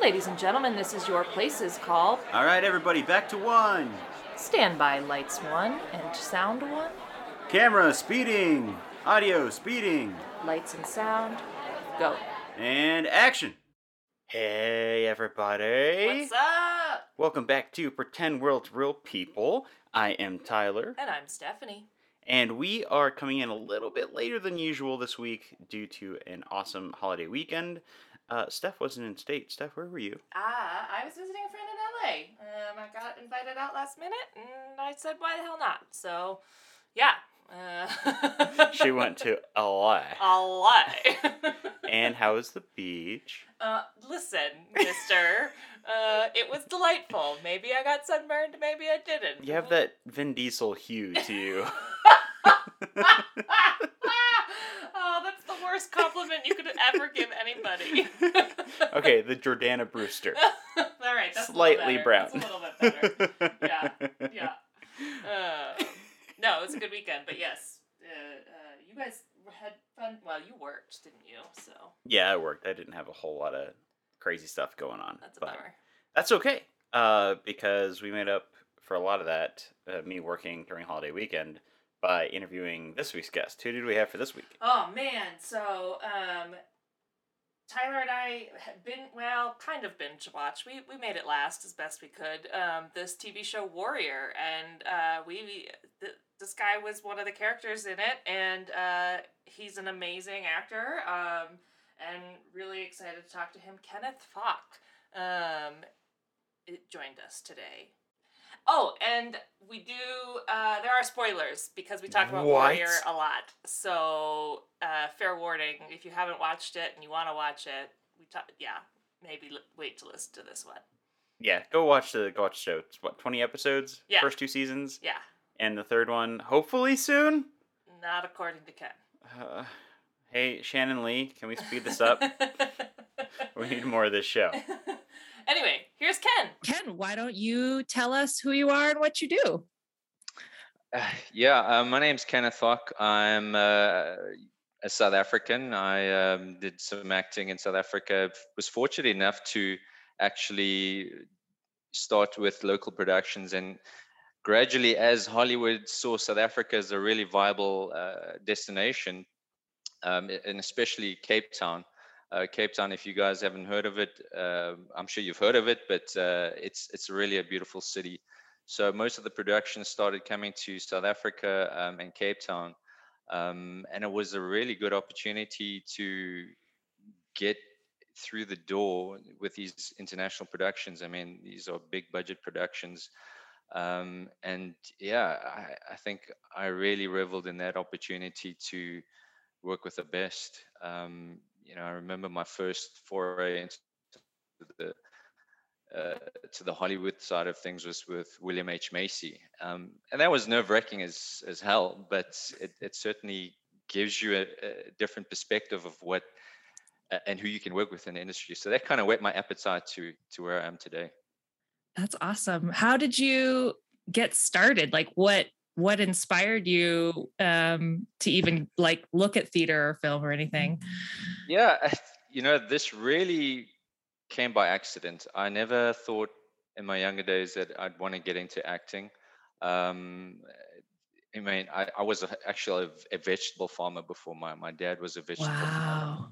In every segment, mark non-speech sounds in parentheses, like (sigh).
Ladies and gentlemen, this is your places call. All right, everybody, back to one. Stand by lights one and sound one. Camera speeding. Audio speeding. Lights and sound. Go. And action. Hey, everybody. What's up? Welcome back to Pretend World's Real People. I am Tyler, And I'm Stephanie. and we are coming in a little bit later than usual this week due to an awesome holiday weekend. Uh, Steph wasn't in state. Steph, where were you? Ah, I was visiting a friend in LA. Um, I got invited out last minute, and I said, why the hell not? So, yeah. Uh, She (laughs) went to LA. LA. And how was the beach? Uh, listen, mister. uh, it was delightful. Maybe I got sunburned, maybe I didn't. You have that Vin Diesel hue to you. (laughs) (laughs) worst compliment you could ever give anybody. (laughs) okay, the Jordana Brewster. (laughs) All right, that's Slightly brown. That's a little bit better. Yeah, yeah. (laughs) Uh, no, it was a good weekend, but yes, uh, uh, you guys had fun. Well, you worked, didn't you? So Yeah, I worked. I didn't have a whole lot of crazy stuff going on. that's a but bummer. that's okay. Uh, because we made up for a lot of that, uh, me working during holiday weekend, by interviewing this week's guest. Who did we have for this week? Oh man, so um Tyler and I had been well, kind of binge watch. We we made it last as best we could. Um, this TV show Warrior, and uh, we th- this guy was one of the characters in it, and uh, he's an amazing actor. Um, and really excited to talk to him. Kenneth Fok, um, joined us today. Oh, and we do. Uh, there are spoilers because we talk about What? Warrior a lot. So, uh, fair warning: if you haven't watched it and you want to watch it, we talk. Yeah, maybe l- wait to listen to this one. Yeah, go watch the go watch the show. It's what twenty episodes? Yeah. First two seasons, Yeah, and the third one hopefully soon. not according to Ken. Uh, hey, Shannon Lee, can we speed this up? (laughs) we need more of this show. (laughs) anyway, here's Ken. Ken, why don't you tell us who you are and what you do? Uh, yeah, uh, my name's Kenneth Fok. I'm uh, a South African. I um, did some acting in South Africa. Was fortunate enough to actually start with local productions and gradually, as Hollywood saw South Africa as a really viable uh, destination, um, and especially Cape Town. Uh, Cape Town, if you guys haven't heard of it, uh, I'm sure you've heard of it, but uh, it's it's really a beautiful city. So most of the productions started coming to South Africa um, and Cape Town, um, and it was a really good opportunity to get through the door with these international productions. I mean, these are big budget productions, um, and yeah, I, I think I really reveled in that opportunity to work with the best. Um, you know, I remember my first foray into the uh, to the Hollywood side of things was with William H Macy, um, and that was nerve wracking as as hell. But it, it certainly gives you a, a different perspective of what uh, and who you can work with in the industry. So that kind of whet my appetite to to where I am today. That's awesome. How did you get started? Like what what inspired you um to even like look at theater or film or anything? Yeah, you know, this really came by accident. I never thought in my younger days that I'd want to get into acting. Um, I mean, I, I was actually a, vegetable farmer before. My, my dad was a vegetable farmer. Wow.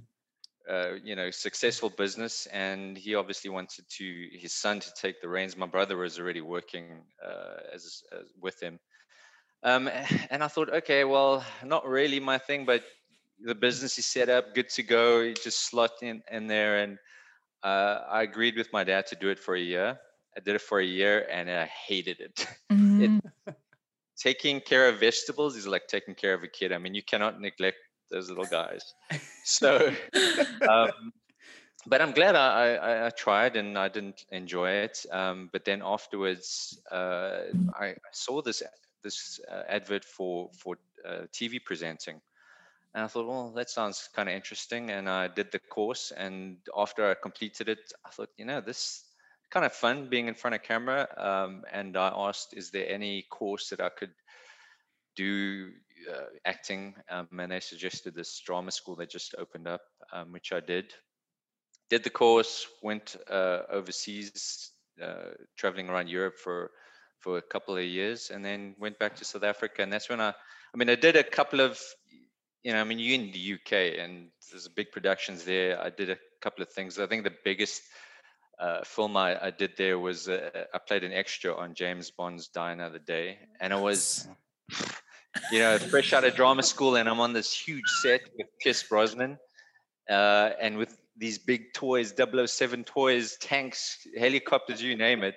Uh, you know, successful business, and he obviously wanted to his son to take the reins. My brother was already working uh, as, as with him, um, (laughs) and I thought, okay, well, not really my thing, but the business is set up, good to go. You just slot in in there, and uh, I agreed with my dad to do it for a year. I did it for a year, and I hated it. (laughs) Mm, taking care of vegetables is like taking care of a kid. I mean, you cannot neglect those little guys. So, (laughs) um, but I'm glad I, I, I tried and I didn't enjoy it. Um, but then afterwards, uh, I saw this this uh, advert for for uh, TV presenting, and I thought, well, that sounds kind of interesting. And I did the course, and after I completed it, I thought, you know, this kind of fun being in front of camera. Um, and I asked, is there any course that I could do uh, acting? Um, and they suggested this drama school that just opened up, um, which I did. did the course, went uh, overseas, uh, traveling around Europe for for a couple of years, and then went back to South Africa. And that's when I, I mean, I did a couple of, you know, I mean, you're in the UK, and there's big productions there. I did a couple of things. I think the biggest uh, film I, I, did there was uh, I played an extra on James Bond's Die Another Day, and it was, (laughs) you know, fresh out of drama school, and I'm on this huge set with Pierce Brosnan, uh, and with these big toys, 007 toys, tanks, helicopters, you name it,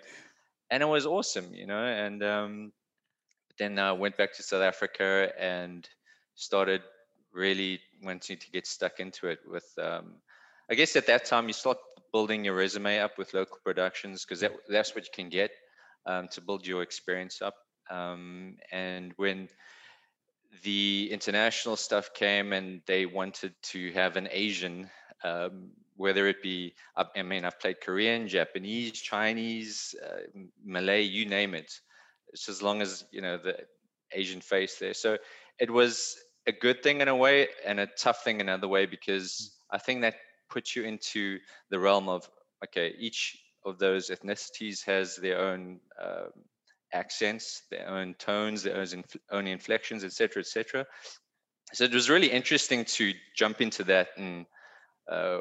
and it was awesome, you know. And um, then I went back to South Africa and started really wanting to get stuck into it with. Um, I guess at that time you start building your resume up with local productions because that, that's what you can get um, to build your experience up. Um, and when the international stuff came and they wanted to have an Asian, um, whether it be, I mean, I've played Korean, Japanese, Chinese, uh, Malay, you name it. It's as long as, you know, the Asian face there. So it was a good thing in a way and a tough thing another way because I think that puts you into the realm of, okay, each of those ethnicities has their own uh, accents, their own tones, their own, infl- own inflections, etc., etc. So it was really interesting to jump into that and uh,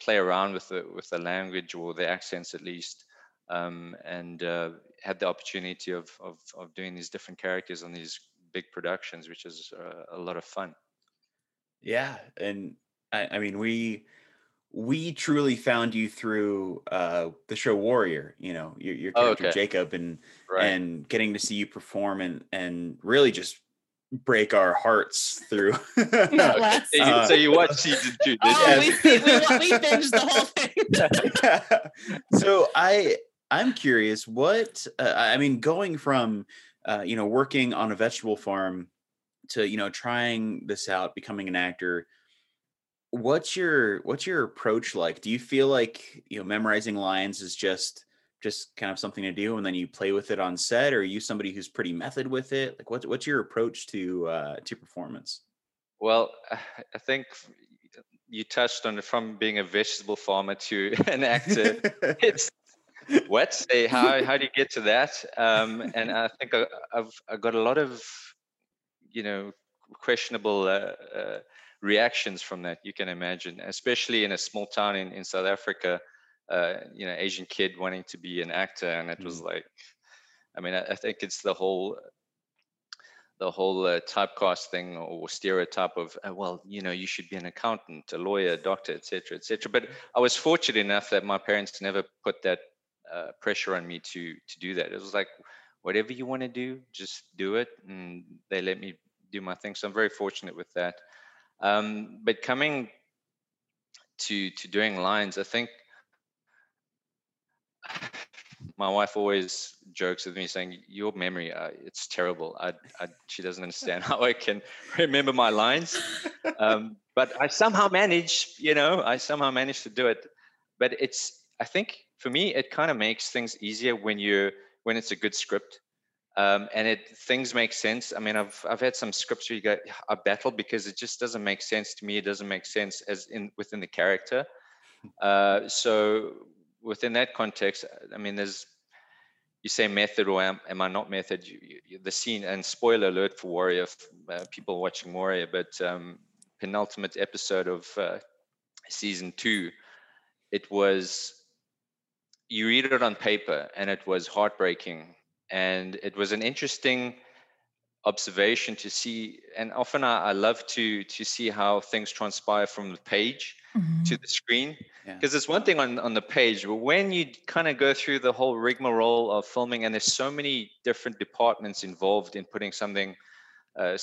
play around with the with the language or the accents at least, um, and uh, had the opportunity of, of of doing these different characters on these big productions, which is uh, a lot of fun. Yeah, and I, I mean we we truly found you through uh, the show Warrior. You know, your, your character oh, okay. Jacob, and right. and getting to see you perform and and really just break our hearts through. (laughs) (laughs) uh, so you watched season two? Oh, we, we, we binged the whole thing. (laughs) so I I'm curious. What uh, I mean, going from uh, you know working on a vegetable farm to you know trying this out, becoming an actor what's your what's your approach like do you feel like you know memorizing lines is just just kind of something to do and then you play with it on set or are you somebody who's pretty method with it? Like what's what's your approach to uh to performance? Well (sighs) i think you touched on it from being a vegetable farmer to (laughs) an actor (laughs) it's what how how do you get to that? Um and i think I, have i've got a lot of you know questionable uh, uh, reactions from that you can imagine especially in a small town in, in south africa uh, you know asian kid wanting to be an actor and it was mm. like i mean I, I, think it's the whole the whole uh, typecast thing or stereotype of uh, well you know you should be an accountant a lawyer a doctor etc etc but i was fortunate enough that my parents never put that uh, pressure on me to to do that. It was like whatever you want to do just do it and they let me do my thing. So i'm very fortunate with that. Um, but coming to to doing lines, I think my wife always jokes with me saying, "Your memory, uh, it's terrible." I, I, she doesn't understand how I can remember my lines, um, but I somehow manage. You know, I somehow manage to do it. But it's, I think, for me, it kind of makes things easier when you when it's a good script um, and it things make sense. I mean, I've I've had some scripts where you go, I battle because it just doesn't make sense to me. It doesn't make sense as in within the character. Uh, so within that context, I mean, there's you say method or am, am I not method? You, you, the scene and spoiler alert for Warrior, uh, people watching Warrior, but um, penultimate episode of uh, season two, it was you read it on paper and it was heartbreaking and it was an interesting observation to see and often I, I, love to to see how things transpire from the page mm-hmm. to the screen because yeah. it's one thing on on the page but when you kind of go through the whole rigmarole of filming and there's so many different departments involved in putting something uh,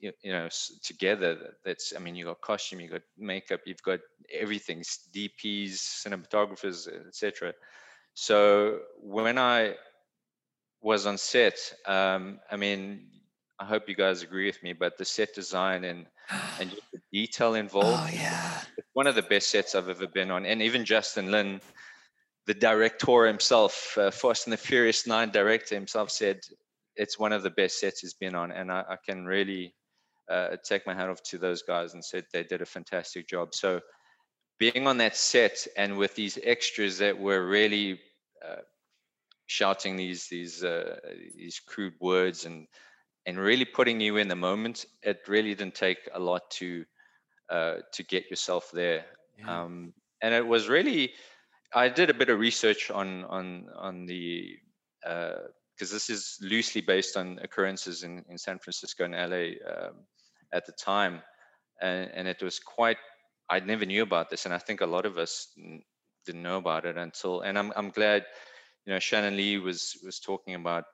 you, you know together that's i mean you got costume you got makeup you've got everything dps cinematographers etc so when i was on set, um, I mean, I hope you guys agree with me, but the set design and (gasps) and just the detail involved. Oh yeah, it's one of the best sets I've ever been on. And even Justin Lin, the director himself, uh, Fast and the Furious Nine director himself, said it's one of the best sets he's been on, and I, I can really uh, take my hat off to those guys and said they did a fantastic job. So being on that set and with these extras that were really uh, shouting these these uh, these crude words and and really putting you in the moment, it really didn't take a lot to uh, to get yourself there. Yeah. Um, and it was really, I did a bit of research on on on the because uh, this is loosely based on occurrences in, in San Francisco and LA um, at the time, and, and it was quite. I never knew about this, and I think a lot of us didn't know about it until. And I'm I'm glad, you know, Shannon Lee was was talking about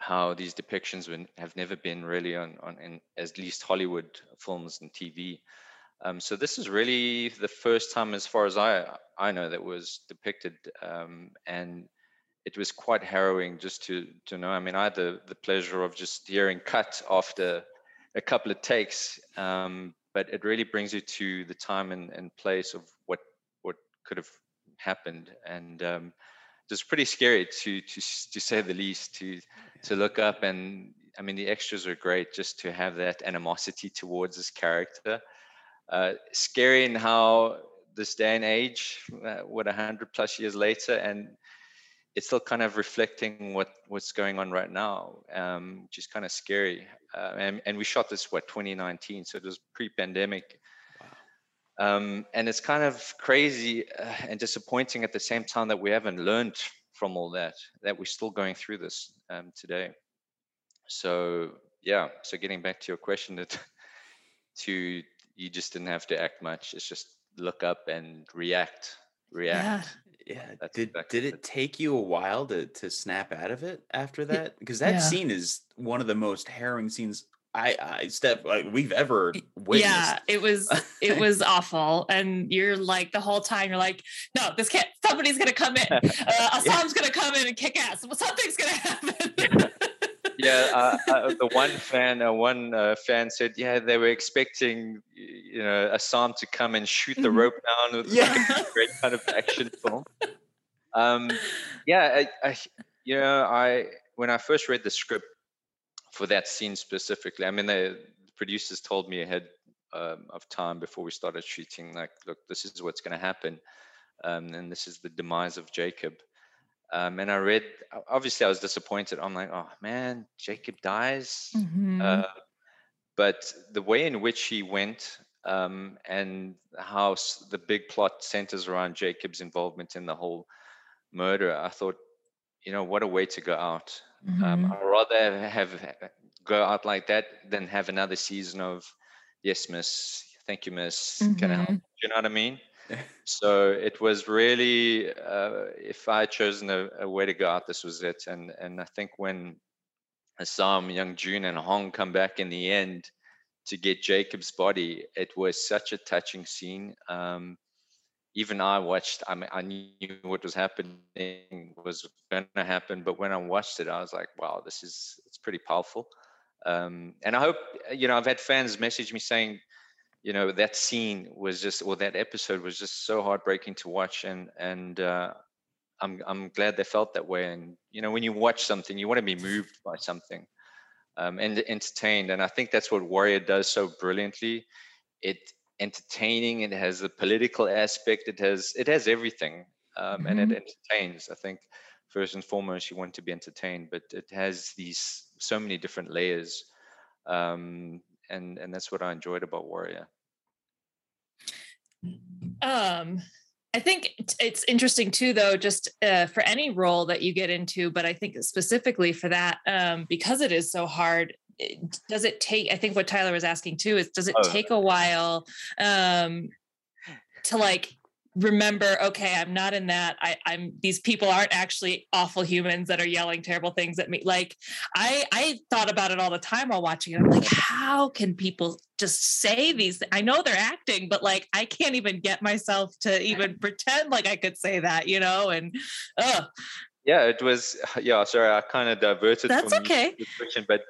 how these depictions have never been really on, on in at least Hollywood films and TV. Um, so this is really the first time, as far as I I know, that was depicted, um, and it was quite harrowing just to to know. I mean, I had the the pleasure of just hearing cut after a couple of takes, um, but it really brings you to the time and, and place of what what could have happened, and was pretty scary to to to say the least. To to look up and I mean the extras are great just to have that animosity towards this character. Uh, scary in how this day and age, uh, what a hundred plus years later, and it's still kind of reflecting what what's going on right now, um, which is kind of scary. Uh, and, and we shot this what 2019, so it was pre-pandemic. Um, and it's kind of crazy uh, and disappointing at the same time that we haven't learned from all that that we're still going through this um, today so yeah so getting back to your question that (laughs) to you just didn't have to act much it's just look up and react react yeah, yeah. did did it take you a while to to snap out of it after that because that yeah. scene is one of the most harrowing scenes I, I step like we've ever witnessed. Yeah, it was it (laughs) was awful, and you're like the whole time you're like, no, this can't. Somebody's gonna come in. Uh, (laughs) Assam's yeah. gonna come in and kick ass. Something's gonna happen. (laughs) yeah, uh, uh, the one fan, uh, one uh, fan said, yeah, they were expecting, you know, Assam to come and shoot the mm-hmm. rope down. With yeah, like a great kind of action film. Um, yeah, I, I, you know, I when I first read the script for that scene specifically. I mean, the producers told me ahead um, of time before we started shooting, like, look, this is what's going to happen, um, and this is the demise of Jacob. Um, and I read, obviously, I was disappointed. I'm like, oh man, Jacob dies. Mm-hmm. Uh, but the way in which he went um, and how the big plot centers around Jacob's involvement in the whole murder, I thought, you know, what a way to go out. Um, mm-hmm. Um, I'd rather have go out like that than have another season of yes, miss, thank you, miss. Mm-hmm. Can I help? Mm-hmm. You know what I mean? (laughs) so it was really, uh, if I had chosen a, a, way to go out, this was it. And and I think when Assam, Young Jun, and Hong come back in the end to get Jacob's body, it was such a touching scene. Um, even I watched, I mean, I knew what was happening was going to happen, but when I watched it, I was like, wow, this is, it's pretty powerful. Um, and I hope, you know, I've had fans message me saying, you know, that scene was just, or that episode was just so heartbreaking to watch. And, and, uh, I'm, I'm glad they felt that way. And, you know, when you watch something, you want to be moved by something um, and entertained. And I think that's what Warrior does so brilliantly. It, entertaining. It has a political aspect. It has it has everything, um, mm-hmm. and it mm-hmm. entertains. I think first and foremost, you want to be entertained, but it has these so many different layers, um, and and that's what I enjoyed about Warrior. Um, I think it's interesting too, though, just uh, for any role that you get into, but I think specifically for that, um, because it is so hard, does it take i think what tyler was asking too is does it oh. take a while um to like remember okay i'm not in that I, i'm these people aren't actually awful humans that are yelling terrible things at me. Like i i thought about it all the time while watching it. I'm like how can people just say these i know they're acting but like i can't even get myself to even (laughs) pretend like i could say that you know and uh yeah it was yeah sorry i kind of diverted that's okay. question but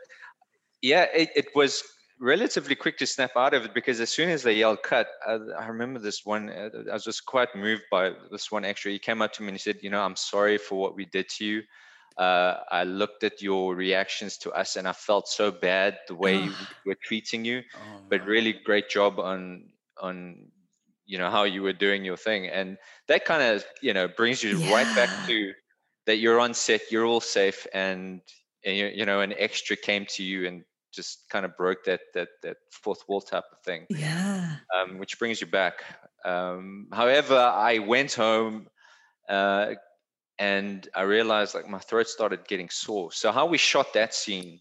yeah, it, it was relatively quick to snap out of it because as soon as they yelled cut, I, I remember this one. Uh, I was just quite moved by this one extra. He came up to me and he said, "You know, I'm sorry for what we did to you. Uh, I looked at your reactions to us and I felt so bad the way we're treating you. Oh, but really, great job on on you know how you were doing your thing and that kind of you know brings you yeah. right back to that you're on set you're all safe and, and you, you know an extra came to you and just kind of broke that that that fourth wall type of thing yeah um, which brings you back um, however i went home uh, and i realized like my throat started getting sore so how we shot that scene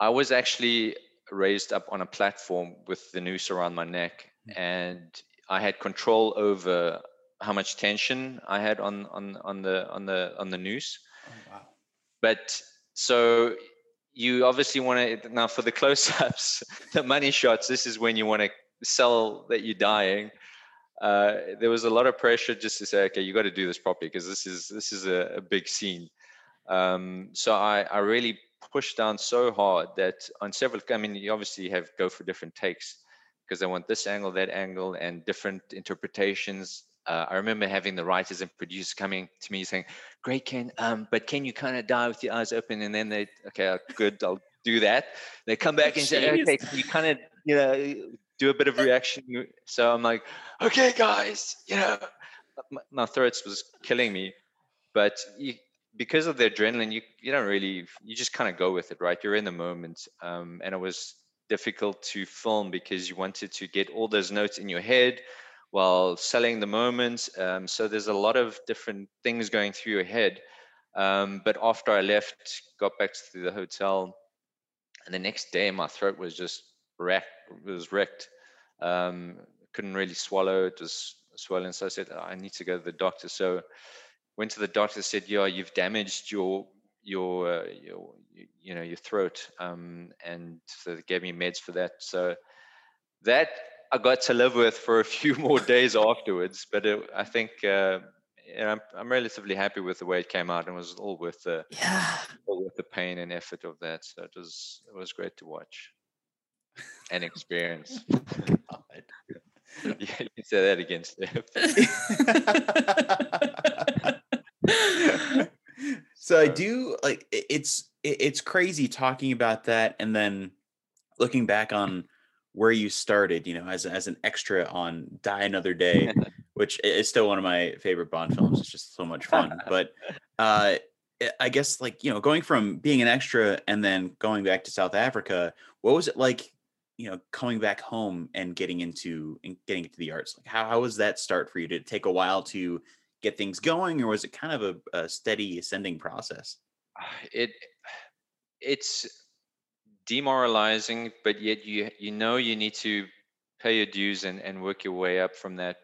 i was actually raised up on a platform with the noose around my neck mm. and i had control over how much tension i had on on on the on the on the noose oh, wow. but so you obviously want to now for the close-ups (laughs) the money shots this is when you want to sell that you're dying. Uh, there was a lot of pressure just to say okay you got to do this properly because this is this is a, a big scene. Um, so I, I really pushed down so hard that on several i mean you obviously have go for different takes because they want this angle that angle and different interpretations uh, I remember having the writers and producers coming to me saying, "Great, Ken, um, but can you kind of die with your eyes open?" And then they, okay, uh, good, I'll do that. They come back and say, "Okay, can you kind of, you know, do a bit of reaction?" So I'm like, "Okay, guys, you know, my, my throat was killing me, but you, because of the adrenaline, you you don't really, you just kind of go with it, right? You're in the moment, um, and it was difficult to film because you wanted to get all those notes in your head while selling the moment. Um, so there's a lot of different things going through your head. Um, but after I left, got back to the hotel, and the next day my throat was just wrecked. Was wrecked. Um, couldn't really swallow. It was swollen. So I said, I need to go to the doctor. So went to the doctor. Said, Yeah, you've damaged your your uh, your you know your throat. Um, and so they gave me meds for that. So that I got to live with for a (laughs) few more days afterwards. But it, I think uh, I'm, I'm relatively happy with the way it came out, and it was all worth the yeah. all worth the pain and effort of that. So it was it was great to watch and experience. (laughs) (laughs) yeah, you can say that again, Steph. so I do like it's it's crazy talking about that, and then looking back on where you started, you know, as as an extra on Die Another Day, (laughs) which is still one of my favorite Bond films. It's just so much fun. (laughs) But uh, I guess like you know, going from being an extra and then going back to South Africa, what was it like? You know, coming back home and getting into and getting into the arts. Like, how how was that start for you? Did it take a while to get things going, or was it kind of a, a steady ascending process? (sighs) It it's demoralizing, but yet you you know you need to pay your dues and, and work your way up from that.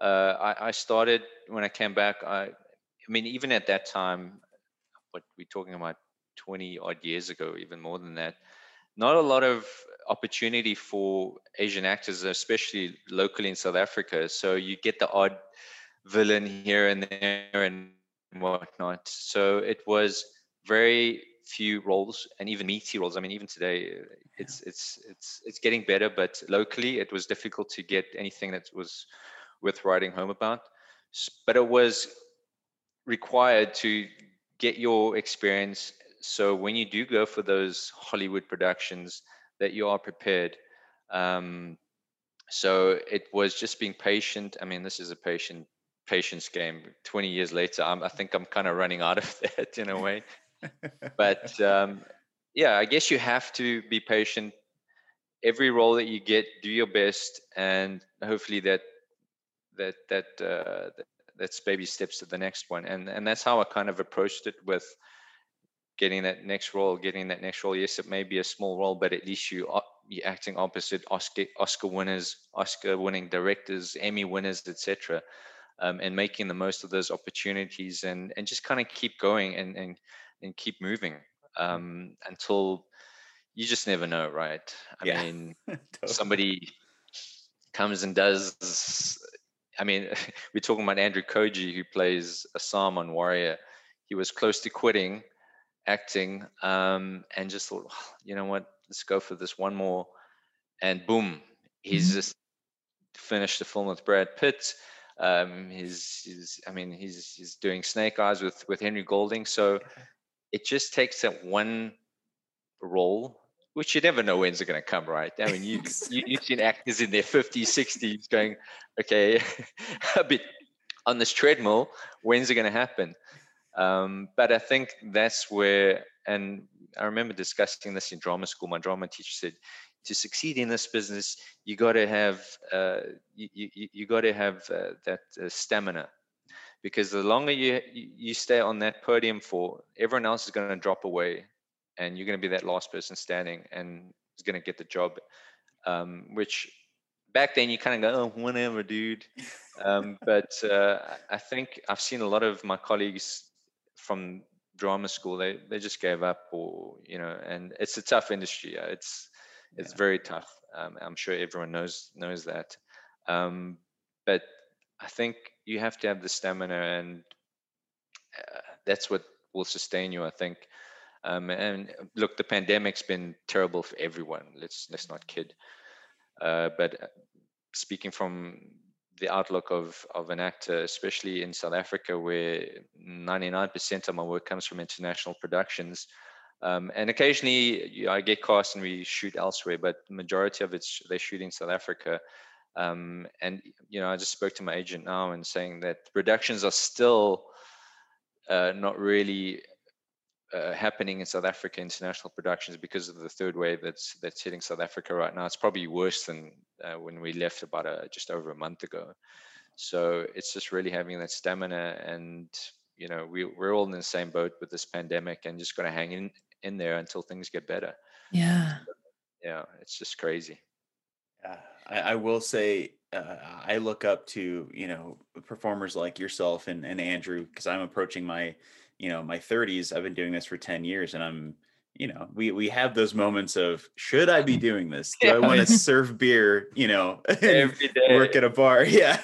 Uh, I, I started when I came back. I, I mean, even at that time, what we're talking about 20 odd years ago, even more than that, not a lot of opportunity for Asian actors, especially locally in South Africa. So you get the odd villain here and there and whatnot. So it was very few roles and even meaty roles. I mean, even today, uh, it's yeah. it's it's it's getting better. But locally, it was difficult to get anything that was worth writing home about. But it was required to get your experience. So when you do go for those Hollywood productions, that you are prepared. Um, so it was just being patient. I mean, this is a patient patience game. 20 years later, I'm, I think I'm kind of running out of (laughs) that in a way but um, yeah, I guess you have to be patient. Every role that you get, do your best, and hopefully that that that uh, that's baby steps to the next one. And and that's how I kind of approached it with getting that next role, getting that next role. Yes, it may be a small role, but at least you are you're acting opposite Oscar Oscar winners, Oscar winning directors, Emmy winners, etc. Um, and making the most of those opportunities and and just kind of keep going and and and keep moving um, until you just never know, right? I yeah. mean, (laughs) totally. somebody comes and does. I mean, (laughs) we're talking about Andrew Koji, who plays Assam on Warrior. He was close to quitting acting um, and just thought, you know what, let's go for this one more. And boom, he's mm-hmm. just finished the film with Brad Pitt. Um, he's, he's, I mean, he's he's doing Snake Eyes with with Henry Golding. So it just takes that one role which you never know when's it going to come, right? I mean, you, (laughs) you you've seen actors in their 50s, 60s going, okay, (laughs) a bit on this treadmill. When's it going to happen? Um, but I think that's where, and I remember discussing this in drama school. My drama teacher said, to succeed in this business, you got to have uh, you, you, you got to have uh, that uh, stamina, because the longer you you stay on that podium for, everyone else is going to drop away, and you're going to be that last person standing, and is going to get the job. Um, which back then you kind of go, oh, whatever, dude. Um, (laughs) but uh, I think I've seen a lot of my colleagues from drama school they they just gave up or you know and it's a tough industry it's it's yeah. very tough um, i'm sure everyone knows knows that um, but i think you have to have the stamina and uh, that's what will sustain you i think um, and look the pandemic's been terrible for everyone let's let's not kid uh, but uh, speaking from the outlook of of an actor, especially in South Africa, where 99% of my work comes from international productions. Um, and occasionally you know, I get cast and we shoot elsewhere, but the majority of it's they shoot in South Africa. Um, and you know, I just spoke to my agent now and saying that productions are still uh, not really uh, happening in South Africa international productions because of the third wave that's that's hitting South Africa right now. It's probably worse than uh, when we left about a, just over a month ago. So it's just really having that stamina, and you know we we're all in the same boat with this pandemic, and just going to hang in in there until things get better. Yeah. Yeah, it's just crazy. Yeah, I, I will say uh, I look up to you know performers like yourself and, and Andrew because I'm approaching my you know my 30s i've been doing this for 10 years and i'm you know we we have those moments of should i be (laughs) doing this? Do i want to serve beer you know (laughs) every day. work at a bar? (laughs) Yeah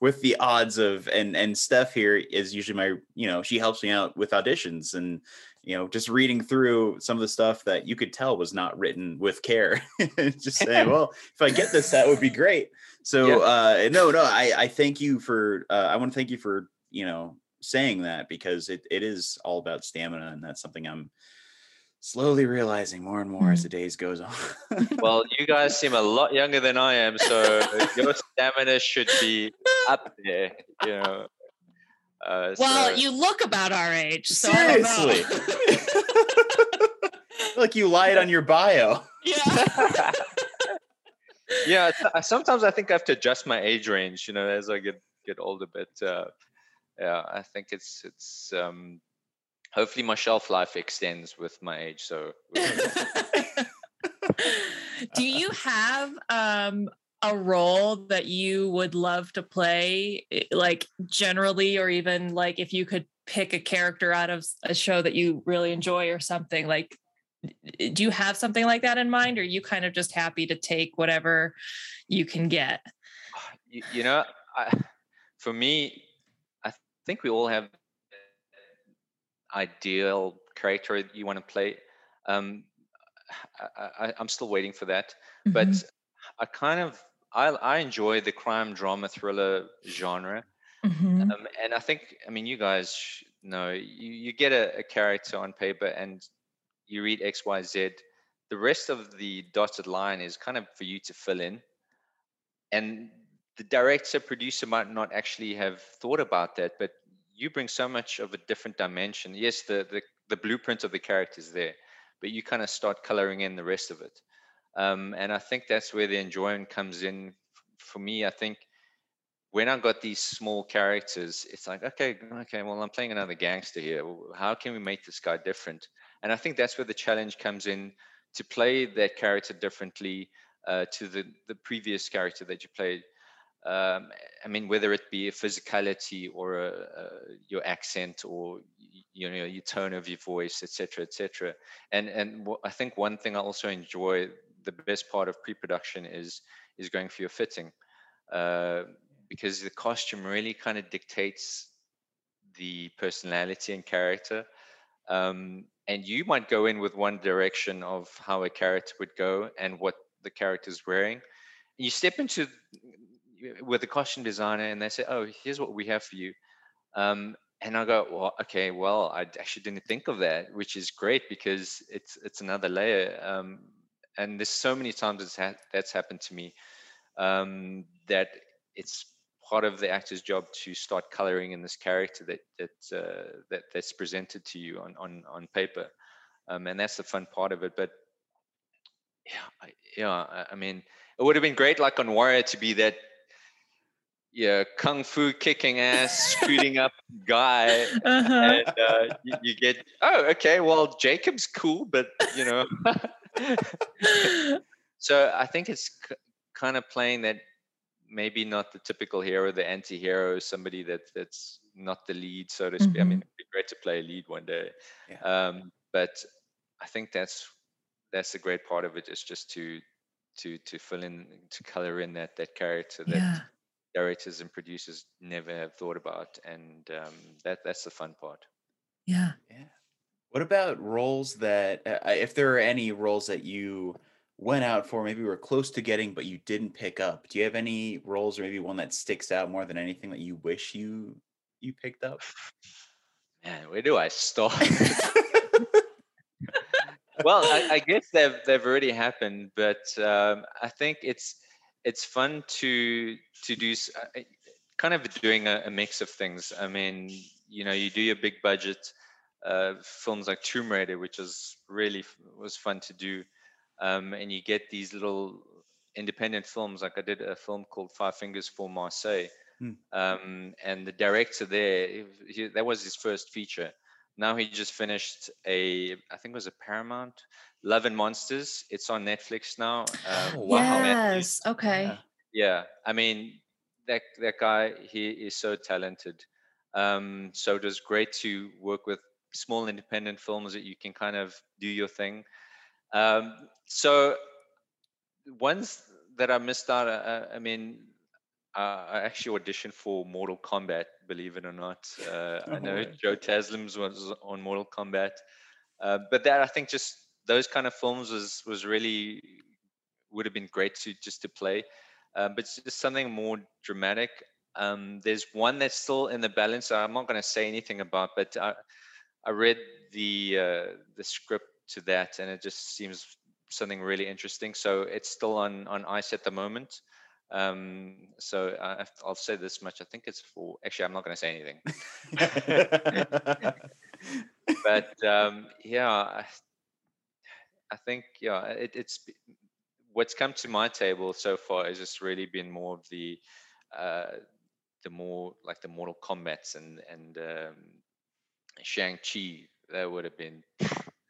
with the odds of and and steph here is usually my you know she helps me out with auditions and you know just reading through some of the stuff that you could tell was not written with care (laughs) just saying (laughs) well if i get this that would be great so yeah. uh no no i i thank you for uh, i want to thank you for you know saying that because it, it is all about stamina and that's something i'm slowly realizing more and more as the mm. days goes on well you guys seem a lot younger than i am so (laughs) your stamina should be up there you know uh, well so. you look about our age so seriously (laughs) like you lied on your bio yeah yeah sometimes i think i have to adjust my age range you know as i get get older but uh, yeah, I think it's it's um, hopefully my shelf life extends with my age. So, (laughs) do you have um, a role that you would love to play, like generally, or even like if you could pick a character out of a show that you really enjoy or something like do you have something like that in mind or are you kind of just happy to take whatever you can get you, you know I, for me i think we all have ideal character you want to play. Um, I, am still waiting for that, mm-hmm. but I kind of I, I enjoy the crime drama thriller genre, mm-hmm. um, and I think I mean you guys know you, you get a, a character on paper and you read X Y Z. The rest of the dotted line is kind of for you to fill in, and the director producer might not actually have thought about that, but you bring so much of a different dimension. Yes, the the, the blueprint of the character is there, but you kind of start coloring in the rest of it. Um, and I think that's where the enjoyment comes in. For me, I think when I got these small characters, it's like, okay, okay, well, I'm playing another gangster here. How can we make this guy different? And I think that's where the challenge comes in to play that character differently uh, to the the previous character that you played um, I mean, whether it be a physicality or a, a, your accent or you know your tone of your voice, etc., etc. And and I think one thing I also enjoy the best part of pre-production is is going for your fitting, uh, because the costume really kind of dictates the personality and character. Um, and you might go in with one direction of how a character would go and what the character is wearing. You step into with the costume designer and they say, "Oh, here's what we have for you," um, and I go, well, okay, well, I actually didn't think of that, which is great because it's it's another layer. Um, and there's so many times it's ha- that's happened to me um, that it's part of the actor's job to start coloring in this character that that uh, that that's presented to you on on on paper, um, and that's the fun part of it. But yeah, I, yeah, I, I mean, it would have been great, like on Warrior, to be that yeah, kung fu kicking ass, shooting up (laughs) guy, uh-huh. and uh, you, you, get oh okay, well Jacob's cool, but you know. (laughs) so I think it's c- kind of playing that maybe not the typical hero, the anti-hero, somebody that that's not the lead, so to speak. Mm-hmm. I mean, mm-hmm. it'd be great to play a lead one day, yeah. um, but I think that's that's a great part of it is just to to to fill in to color in that that character that. Yeah directors and producers never have thought about, and um, that that's the fun part. Yeah. Yeah. What about roles that, uh, if there are any roles that you went out for, maybe were close to getting, but you didn't pick up? Do you have any roles, or maybe one that sticks out more than anything that you wish you you picked up? Man, where do I start? (laughs) (laughs) well, I, I, guess they've they've already happened, but um, I think it's it's fun to to do uh, kind of doing a, a, mix of things. I mean, you know, you do your big budget uh, films like Tomb Raider, which was really was fun to do, um, and you get these little independent films. Like I did a film called Five Fingers for Marseille, hmm. um, and the director there, he, that was his first feature. Now he just finished a, I think it was a Paramount Love and Monsters. It's on Netflix now. Um, oh, wow. Yes. Okay. Yeah. yeah. I mean, that that guy, he is so talented. Um, so it was great to work with small independent films that you can kind of do your thing. Um, so ones that I missed out, uh, I mean, uh, I actually auditioned for Mortal Kombat, believe it or not. Uh, I know Joe Taslim's was on Mortal Kombat, uh, but that I think just those kind of films was was really would have been great to just to play, uh, but just something more dramatic. Um, there's one that's still in the balance. I'm not going to say anything about, but I, I read the uh, the script to that, and it just seems something really interesting. So it's still on on ice at the moment. Um, so I, will say this much: I think it's for. Actually, I'm not going to say anything. (laughs) but um, yeah, I think yeah, it, it's what's come to my table so far has just really been more of the uh, the more like the Mortal Kombat's and and um, Shang Chi. That would have been.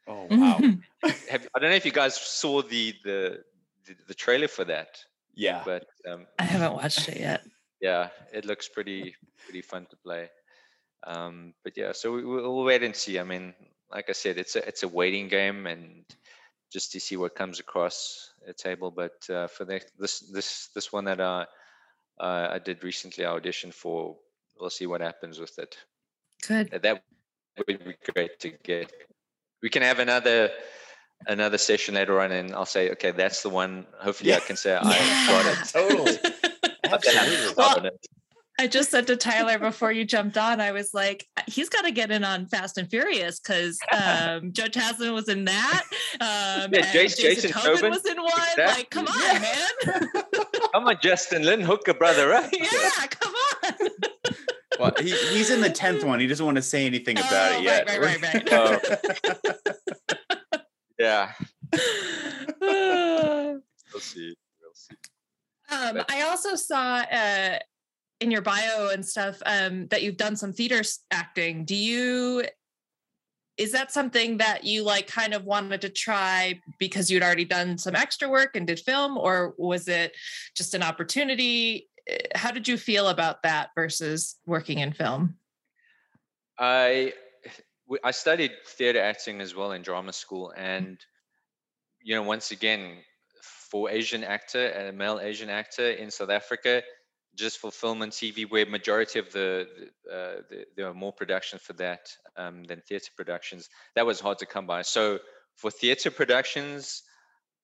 Oh (laughs) wow! (laughs) have, I don't know if you guys saw the the the, the trailer for that. Yeah, but um, I haven't watched it yet. Yeah, it looks pretty pretty fun to play. Um, but yeah, so we, will wait and see. I mean, like I said, it's a it's a waiting game, and just to see what comes across a table. But uh, for the, this this this one that I uh, I did recently, I auditioned for. We'll see what happens with it. Good. That would be great to get. We can have another another session later on, and I'll say, okay, that's the one. Hopefully, yeah. I can say I got it. totally. (laughs) Absolutely. Well, I just said to Tyler before you jumped on, I was like, he's got to get in on Fast and Furious because um, Joe Taslim was in that. Um, yeah, Jason, Jason Tobin, Tobin was in one. Exactly. Like, come on, yeah. man. come on, Justin Lin, hook a brother up. (laughs) Yeah, come on. Well, he, he's in the tenth one. He doesn't want to say anything oh, about it yet. Right, right, right, right. (laughs) oh. yeah. (sighs) we'll see. We'll see. Um, I also saw uh, in your bio and stuff um, that you've done some theater acting. Do you is that something that you like kind of wanted to try because you'd already done some extra work and did film or was it just an opportunity how did you feel about that versus working in film i i studied theater acting as well in drama school and you know once again for asian actor a male asian actor in south africa just for film and TV, where majority of the, uh, the there are more productions for that um, than theater productions. That was hard to come by. So for theater productions,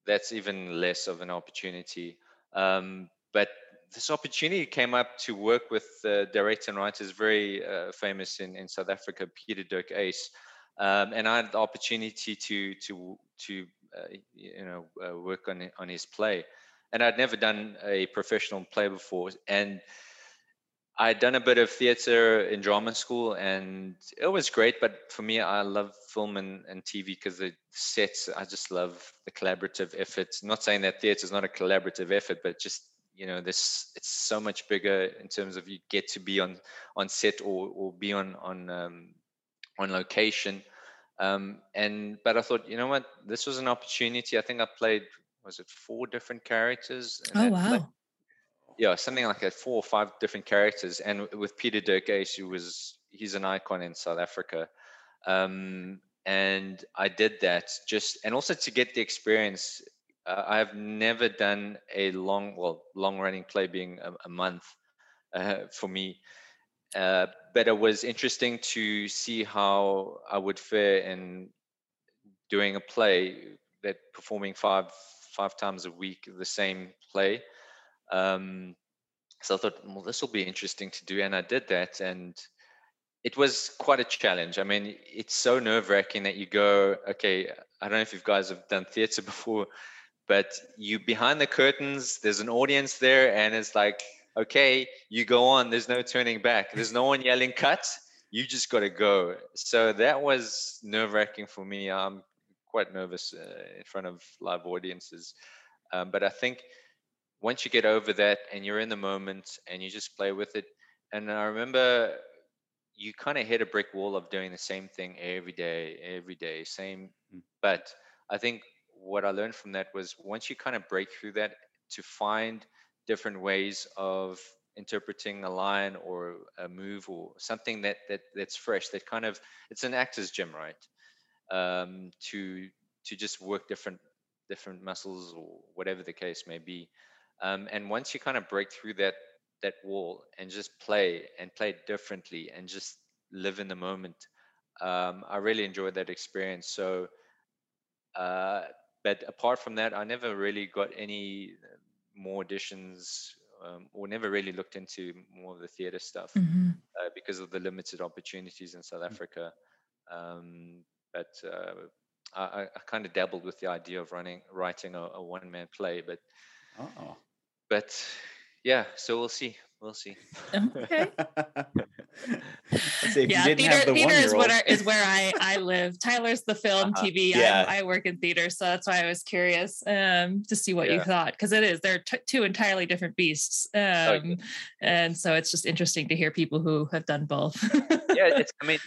that's even less of an opportunity. Um, but this opportunity came up to work with the director and writer is very uh, famous in, in South Africa, Pieter-Dirk Uys, Um, and I had the opportunity to to to uh, you know uh, work on on his play, and I'd never done a professional play before, and I'd done a bit of theater in drama school, and it was great. But for me, I love film and, and TV because the sets. I just love the collaborative effort. Not saying that theater is not a collaborative effort, but just you know this it's so much bigger in terms of you get to be on on set or or be on on um, on location. Um, and but i thought you know what? This was an opportunity. I think i played was it four different characters? Oh wow. Yeah something like that four or five different characters. And with Pieter-Dirk Uys, who was he's an icon in south africa. Um, and i did that just and also to get the experience uh, I've never done a long, well, long running play being a, a month uh, (laughs) for me. Uh, but it was interesting to see how I would fare in doing a play that performing five five times a week the same play. Um, so I thought, well, this will be interesting to do, and I did that, and it was quite a challenge. I mean, it's so nerve wracking that you go, okay, I don't know if you guys have done theatre (laughs) before but you behind the curtains there's an audience there and it's like okay you go on there's no turning back. There's no one yelling cut. You just got to go. So that was nerve wracking for me. I'm quite nervous uh, in front of live audiences. Um, but i think once you get over that and you're in the moment and you just play with it and i remember you kind of hit a brick wall of doing the same thing every day every day same mm. but i think what I learned from that was once you kind of break through that to find different ways of interpreting a line or a move or something that that that's fresh that kind of it's an actor's gym right? Um, to to just work different different muscles or whatever the case may be. Um, and once you kind of break through that that wall and just play and play differently and just live in the moment um, i really enjoyed that experience. So uh, but apart from that, I never really got any uh, more auditions um, or never really looked into more of the theater stuff mm-hmm. uh, because of the limited opportunities in South mm. Africa. Um, but uh, I, I kind of dabbled with the idea of running, writing a, a one-man play, but oh. but yeah, so we'll see. We'll see. Okay. (laughs) yeah, theater, theater is what are, is where I I live. Tyler's the film uh-huh. TV. Yeah. I, I, work in theater, so that's why I was curious um, to see what yeah. you thought because it is they're t- two entirely different beasts, oh, um, oh, and so it's just interesting to hear people who have done both. yeah, (laughs) it's. I mean,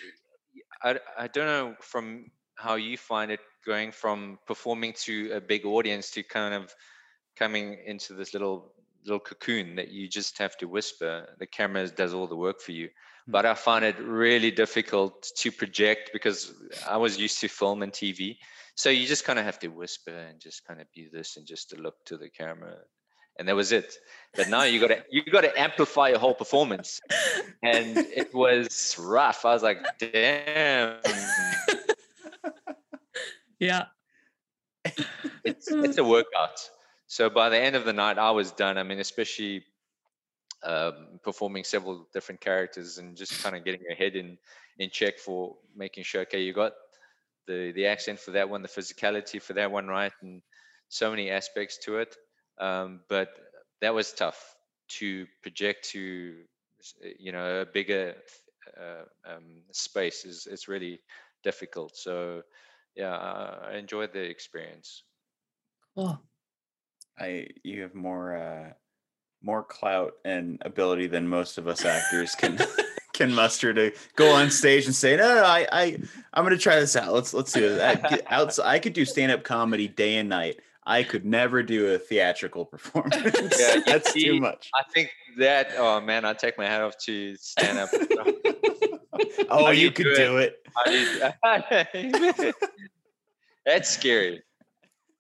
I I don't know from how you find it going from performing to a big audience to kind of coming into this little little cocoon that you just have to whisper. The camera does all the work for you. Hmm. But I find it really difficult to project because I was used to film and TV. So you just kind of have to whisper and just kind of be this and just to look to the camera. And that was it. But now you gotta you gotta amplify your whole performance. And it was rough. I was like, damn. (laughs) yeah. It's it's a workout so by the end of the night, I was done. I mean, especially um, performing several different characters and just kind of getting your head in in check for making sure, okay, you got the the accent for that one, the physicality for that one, right, and so many aspects to it. Um, but that was tough to project to you know a bigger uh, um, space is it's really difficult. So yeah, I enjoyed the experience. Cool. I you have more uh more clout and ability than most of us actors can (laughs) (laughs) can muster to go on stage and say, no, no, I, I, I'm going to try this out. Let's let's do it. Outside, I could do stand up comedy day and night. I could never do a theatrical (laughs) performance. Yeah, that's see, too much. I think that. Oh man, I take my hat off to stand up. oh, you, you could do it. it. that's scary.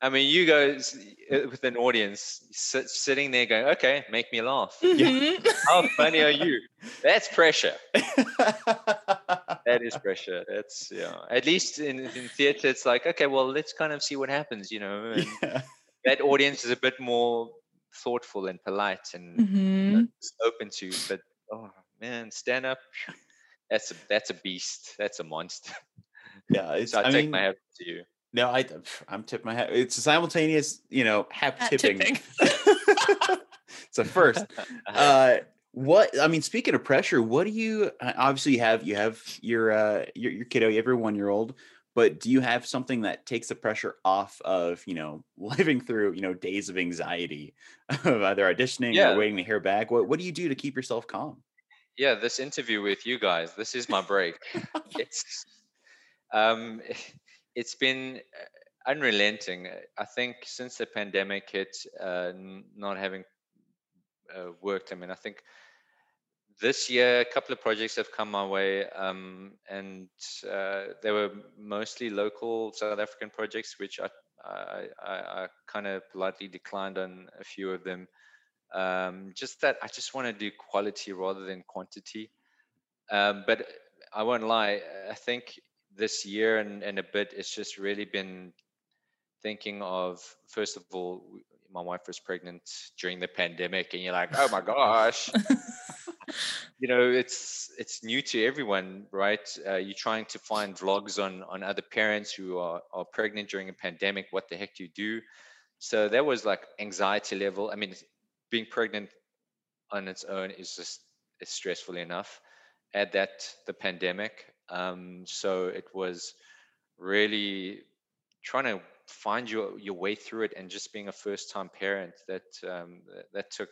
I mean, you guys uh, with an audience sit, sitting there going, "Okay, make me laugh." (laughs) Mm-hmm. How funny are you? That's pressure. (laughs) that is pressure. That's yeah. At least in, in theater, it's like, okay, well, let's kind of see what happens, you know. Yeah. That audience is a bit more thoughtful and polite and mm-hmm. you know, open to. But oh man, stand up. That's a that's a beast. That's a monster. Yeah, so I, I take mean, my hat to you. No, I I'm tipping my hat. It's a simultaneous, you know, hat, hat tipping. tipping. (laughs) it's a first. Uh, what I mean, speaking of pressure, what do you uh, obviously you have? You have your uh your your kiddo, you have your one year old, but do you have something that takes the pressure off of you know (laughs) living through you know days of anxiety of either auditioning yeah. or waiting to hear back? What what do you do to keep yourself calm? Yeah, this interview with you guys, this is my break. (laughs) it's um, it's been uh, unrelenting. I think since the pandemic hit, uh, not having uh, worked. I mean, I think this year a couple of projects have come my way, um, and uh, they were mostly local South African projects, which I I, I, I kind of politely declined on a few of them. Um, just that I just want to do quality rather than quantity. Um, but I won't lie, I think this year and, and a bit, it's just really been thinking of first of all my wife was pregnant during the pandemic and you're like oh my gosh. (laughs) You know it's it's new to everyone right? Uh, you're trying to find vlogs on on other parents who are, are pregnant during a pandemic. What the heck do you do? So that was like anxiety level. I mean being pregnant on its own is just is stressful enough. Add that the pandemic um, so it was really trying to find your your way through it and just being a first time parent that um, that took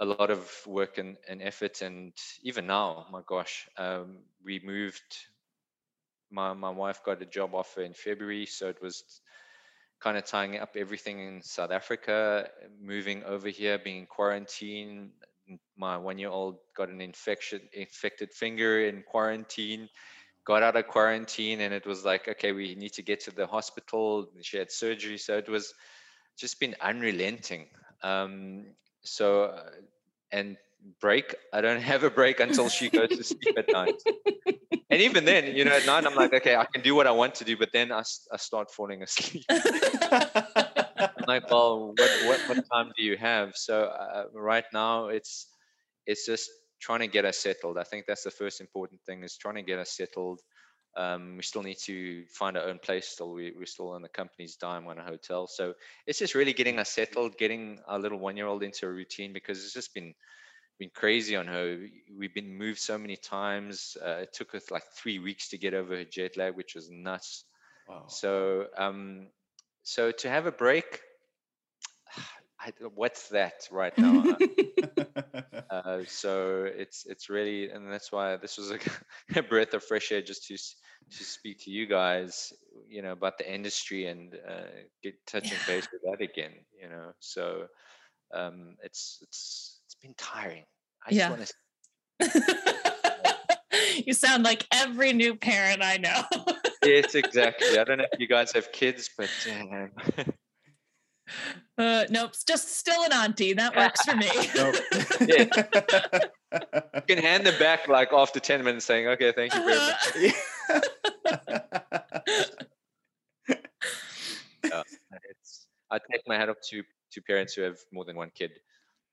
a lot of work and, and effort. And even now my gosh um, we moved my my wife got a job offer in February. So it was kind of tying up everything in South Africa moving over here being in quarantine my one year old got an infection infected finger in quarantine got out of quarantine and it was like okay we need to get to the hospital. She had surgery so it was just been unrelenting. Um, so uh, and break i don't (laughs) have a break until she goes to sleep at night. And even then you know at night i'm like okay i can do what i want to do but then i, I start falling asleep. (laughs) I'm like well what, what, what time do you have? So uh, right now it's it's just trying to get us settled. I think that's the first important thing is trying to get us settled. Um, we still need to find our own place. Still, we, we're still on the company's dime on a hotel. So it's just really getting us settled, getting our little one-year-old into a routine because it's just been been crazy on her. We've been moved so many times. Uh, it took us like three weeks to get over her jet lag, which was nuts. Wow. So, um, so to have a break, I, what's that right now? (laughs) uh, so it's it's really, and that's why this was a, (laughs) a, breath of fresh air just to to speak to you guys, you know, about the industry and uh, get touching yeah. base with that again, you know. So um, it's it's it's been tiring. I yeah. just want to. you sound like every new parent I know. yes, exactly. I (laughs) don't know if you guys have kids, but damn. Uh, nope, just still an auntie. That works for me. (laughs) you can hand them back like after 10 minutes saying, okay, thank you very much. (laughs) uh, I take my hat off to, to parents who have more than one kid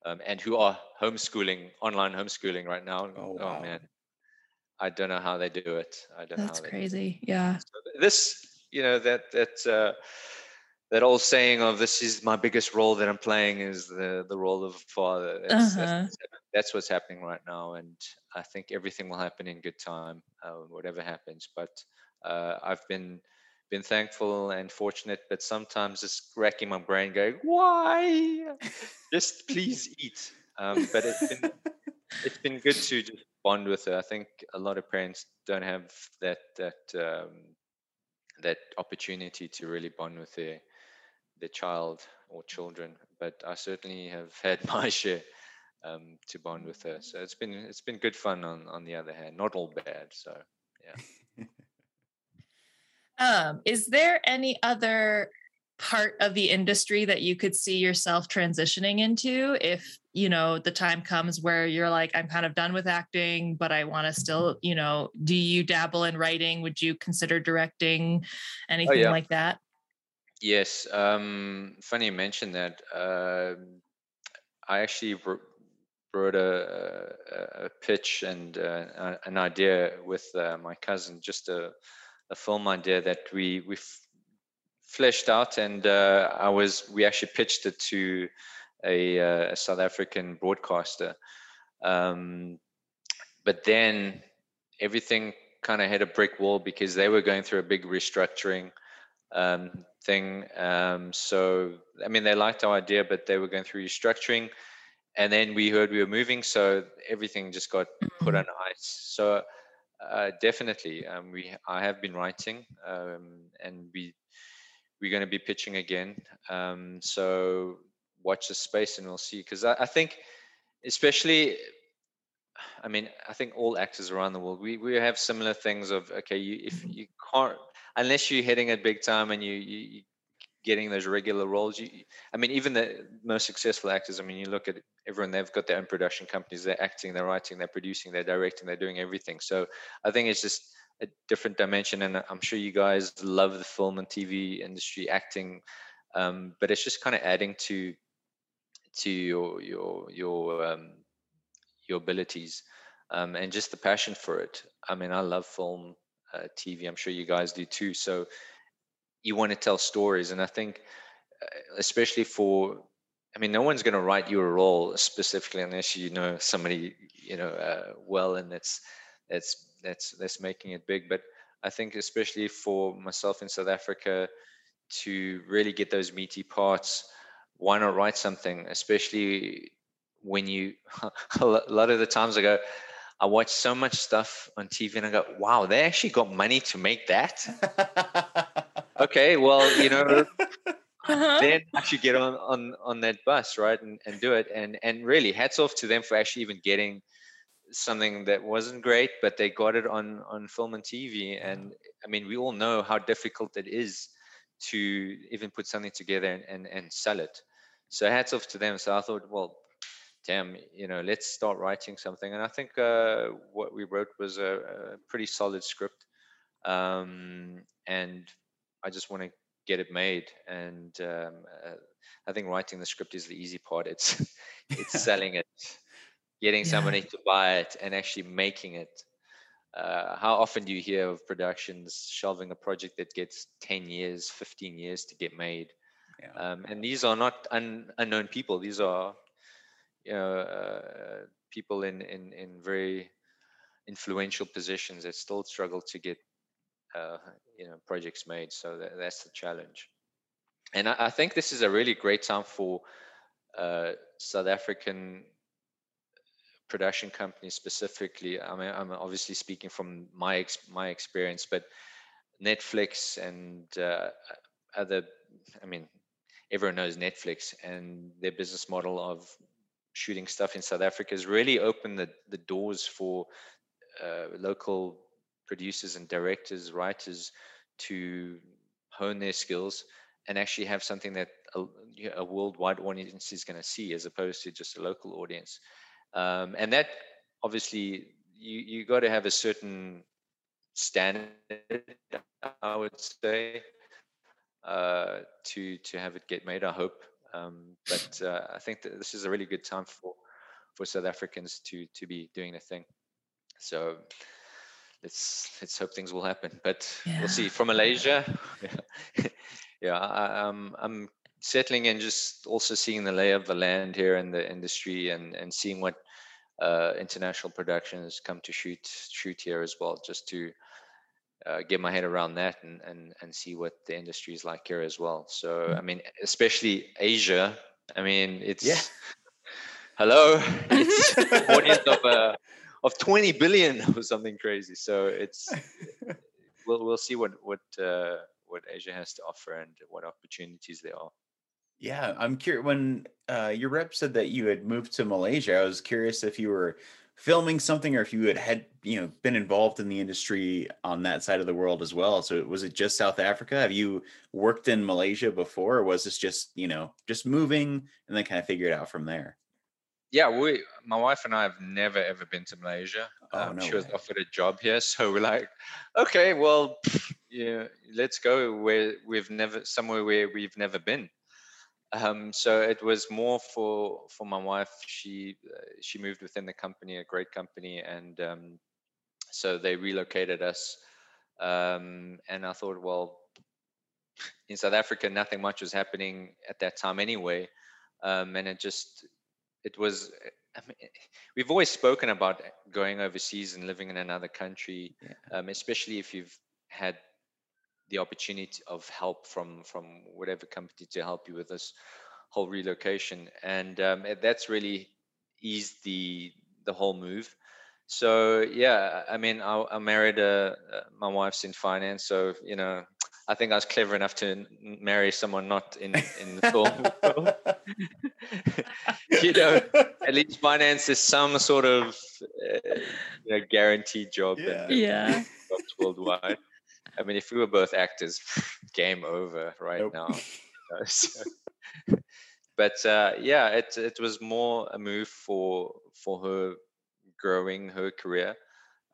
um, and who are homeschooling, online homeschooling right now. Oh, oh wow. oh, man. I don't know how they do it. I don't That's know That's crazy. Yeah. So this, you know, that, that, uh, that old saying of this is my biggest role that I'm playing is the the role of father. That's, uh-huh. that's, that's, what's happening right now, and I think everything will happen in good time, uh, whatever happens. But uh, I've been been thankful and fortunate, but sometimes just racking my brain, going, "Why? just please eat." Um, but it's been (laughs) it's been good to just bond with her. I think a lot of parents don't have that that um, that opportunity to really bond with their their child or children. But I certainly have (laughs) had my share um, to bond with her. So it's been it's been good fun on on the other hand, not all bad. So yeah. (laughs) um, is there any other part of the industry that you could see yourself transitioning into if you know the time comes where you're like i'm kind of done with acting but i want to still you know do you dabble in writing would you consider directing oh, anything oh, yeah. like that Yes. Um, funny you mentioned that. Uh, I actually wrote a, a, pitch and uh, an idea with uh, my cousin, just a, a film idea that we we fleshed out, and uh, I was we actually pitched it to a, uh, a South African broadcaster. Um, but then everything kind of hit a brick wall because they were going through a big restructuring um, thing. Um, so, I mean, they liked our idea, but they were going through restructuring. And then we heard we were moving, so everything just got put on mm-hmm. ice. So, uh, definitely, um, we I have been writing, um, and we we're going to be pitching again. Um, so watch the space, and we'll see. Because I, I think, especially I mean, I think all actors around the world, we, we have similar things of, okay, you, if mm-hmm. you can't, unless you're hitting it big time and you, you, getting those regular roles, you, I mean, even the most successful actors, I mean, you look at everyone, they've got their own production companies, they're acting, they're writing, they're producing, they're directing, they're doing everything. So I think it's just a different dimension. And I'm sure you guys love the film and TV industry acting, um, but it's just kind of adding to, to your, your, your, um, your abilities um, and just the passion for it. I mean, I love film, uh, TV. I'm sure you guys do too. So you want to tell stories, and I think, uh, especially for, I mean, no one's going to write you a role specifically unless you know somebody, you know, uh, well, and that's that's that's that's making it big. But I think, especially for myself in South Africa, to really get those meaty parts, why not write something, especially when you (laughs) a lot of the times I go, I watched so much stuff on TV and I go, wow, they actually got money to make that. (laughs) okay, well, you know, uh-huh. then I should get on on on that bus, right, and and do it. And and really, hats off to them for actually even getting something that wasn't great, but they got it on on film and TV. And I mean, we all know how difficult it is to even put something together and and, and sell it. So hats off to them. So I thought, well, damn, you know, let's start writing something. And I think uh, what we wrote was a, a pretty solid script. Um, and I just want to get it made. And um, uh, I think writing the script is the easy part. It's (laughs) it's (laughs) selling it, getting yeah. somebody to buy it, and actually making it. Uh, how often do you hear of productions shelving a project that gets 10 years, 15 years to get made? Yeah. Um, and these are not un- unknown people. These are uh, people in, in, in very influential positions that still struggle to get uh, you know projects made. So that, that's the challenge. And I, I, think this is a really great time for uh, South African production companies specifically. I mean, I'm obviously speaking from my ex- my experience, but Netflix and uh, other, I mean, everyone knows Netflix and their business model of shooting stuff in South Africa has really opened the, the doors for uh, local producers and directors, writers to hone their skills and actually have something that a, a worldwide audience is going to see as opposed to just a local audience. Um, and that obviously you you got to have a certain standard, I would say, uh, to to have it get made. I hope um, but uh, I think that this is a really good time for for South Africans to to be doing the thing. So let's let's hope things will happen. But yeah. we'll see. From Malaysia, yeah, (laughs) yeah I, I'm I'm settling and just also seeing the lay of the land here in the industry and and seeing what uh, international productions come to shoot shoot here as well, just to uh, get my head around that and, and and see what the industry is like here as well. So mm. I mean, especially Asia. I mean, it's yeah. (laughs) hello, it's (laughs) audience of uh, of 20 billion (laughs) or something crazy. So it's we'll we'll see what what uh, what Asia has to offer and what opportunities there are. Yeah, I'm curious. When uh, your rep said that you had moved to Malaysia, I was curious if you were filming something or if you had had you know been involved in the industry on that side of the world as well. So was it just south africa? Have you worked in malaysia before or was this just you know just moving and then kind of figure it out from there? Yeah we my wife and i have never ever been to malaysia. Oh, um, no she was offered a job here so we're like okay well yeah, let's go where we've never somewhere where we've never been. Um, so it was more for for my wife. She uh, she moved within the company, a great company, and um, so they relocated us. Um, and I thought, well, in South Africa, nothing much was happening at that time anyway, um, and it just it was. I mean, (laughs) we've always spoken about going overseas and living in another country, yeah. um, especially if you've had the opportunity of help from from whatever company to help you with this whole relocation, and um, that's really eased the the whole move. So yeah, I mean, I, I married a, uh, my wife's in finance, so you know, I think I was clever enough to marry someone not in in the film. (laughs) (laughs) you know, at least finance is some sort of uh, you know, guaranteed job. Yeah. yeah. Jobs worldwide. I mean, if we were both actors, (laughs) game over right nope. now. (laughs) (laughs) so, but uh, yeah, it it was more a move for for her growing her career.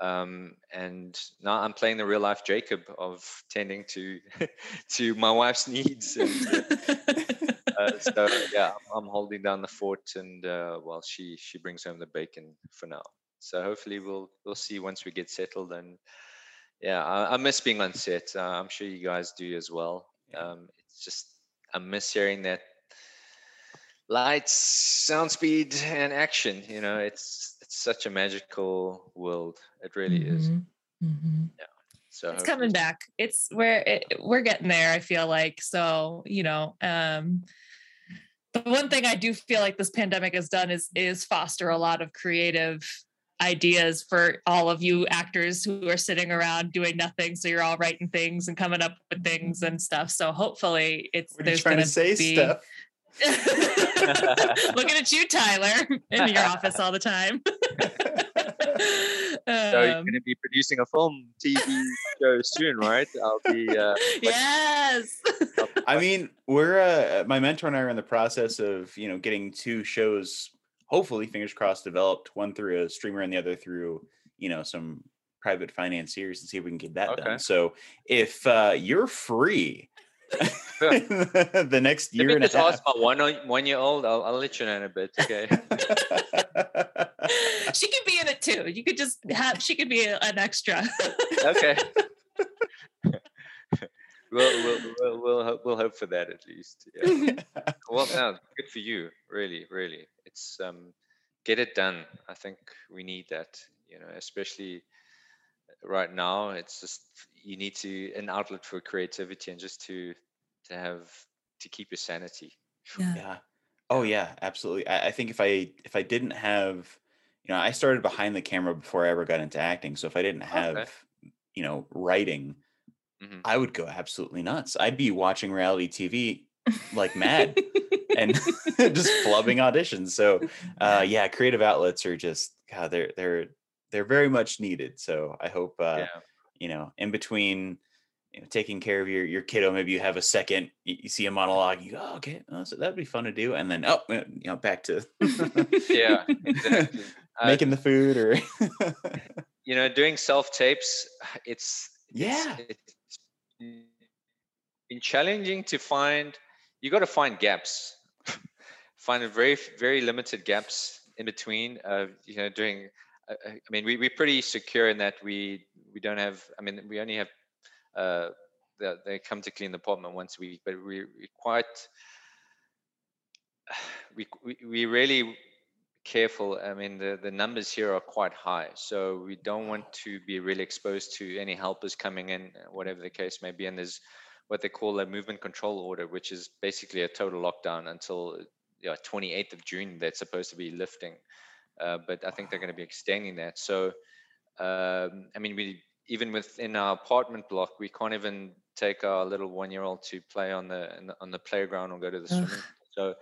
Um, and now I'm playing the real life Jacob of tending to to my wife's needs. And, uh, so yeah, I'm holding down the fort, and uh, well, she she brings home the bacon for now. So hopefully we'll we'll see once we get settled and yeah, I, I miss being on set. Uh, I'm sure you guys do as well. Um, it's just I miss hearing that lights, sound speed, and action. You know, it's it's such a magical world. It really mm-hmm. is. Mm-hmm. Yeah. So it's coming back. It's where it, we're getting there. I feel like so. You know, um, the one thing I do feel like this pandemic has done is is foster a lot of creative ideas for all of you actors who are sitting around doing nothing. So you're all writing things and coming up with things and stuff. So hopefully it's what are you trying to say be... stuff. (laughs) Looking at you, Tyler, in your office all the time. (laughs) so you're going to be producing a film TV show soon, right? I'll be. Uh, yes. I mean, we're uh, my mentor and I are in the process of you know getting two shows hopefully fingers crossed developed one through a streamer and the other through you know some private financiers and see if we can get that okay. done so if uh, you're free (laughs) the next year and just a half. ask my one one year old I'll, I'll let you know in a bit okay? (laughs) She could be in it too. You could just have she could be an extra. Okay. (laughs) We'll, we'll, we'll, we'll, we'll hope for that at least yeah. well no good for you really really it's um, get it done. I think we need that, you know, especially right now. It's just you need to an outlet for creativity and just to to have to keep your sanity. Yeah. yeah. Oh yeah, absolutely. I, I think if I if I didn't have, you know, I started behind the camera before I ever got into acting. So if I didn't have, okay. you know, writing, mm-hmm. I would go absolutely nuts. I'd be watching reality TV like mad (laughs) and (laughs) (laughs) just flubbing auditions. So uh, yeah, creative outlets are just God, they're they're they're very much needed. So I hope uh, yeah. you know in between you know, taking care of your your kiddo, maybe you have a second, you, you see a monologue, you go, oh, okay, oh, so that'd be fun to do, and then oh, you know, back to (laughs) yeah, exactly. making uh, the food or you know doing self tapes. (sighs) It's yeah. It's, it's challenging to find you got to find gaps, find a very very limited gaps in between. Uh, you know, doing. Uh, uh, I mean, we we're pretty secure in that we we don't have. I mean, we only have. Uh, the, they come to clean the apartment once a week, but we we quite. (sighs) We, we we really careful. I mean, the, the numbers here are quite high, so we don't want to be really exposed to any helpers coming in, whatever the case may be. And there's what they call a movement control order, which is basically a total lockdown until know, 28th of June. They're supposed to be lifting, uh, but I think they're going to be extending that. So, um, I mean, we even within our apartment block, we can't even take our little one-year-old to play on the on the playground or go to the swimming. Pool. So,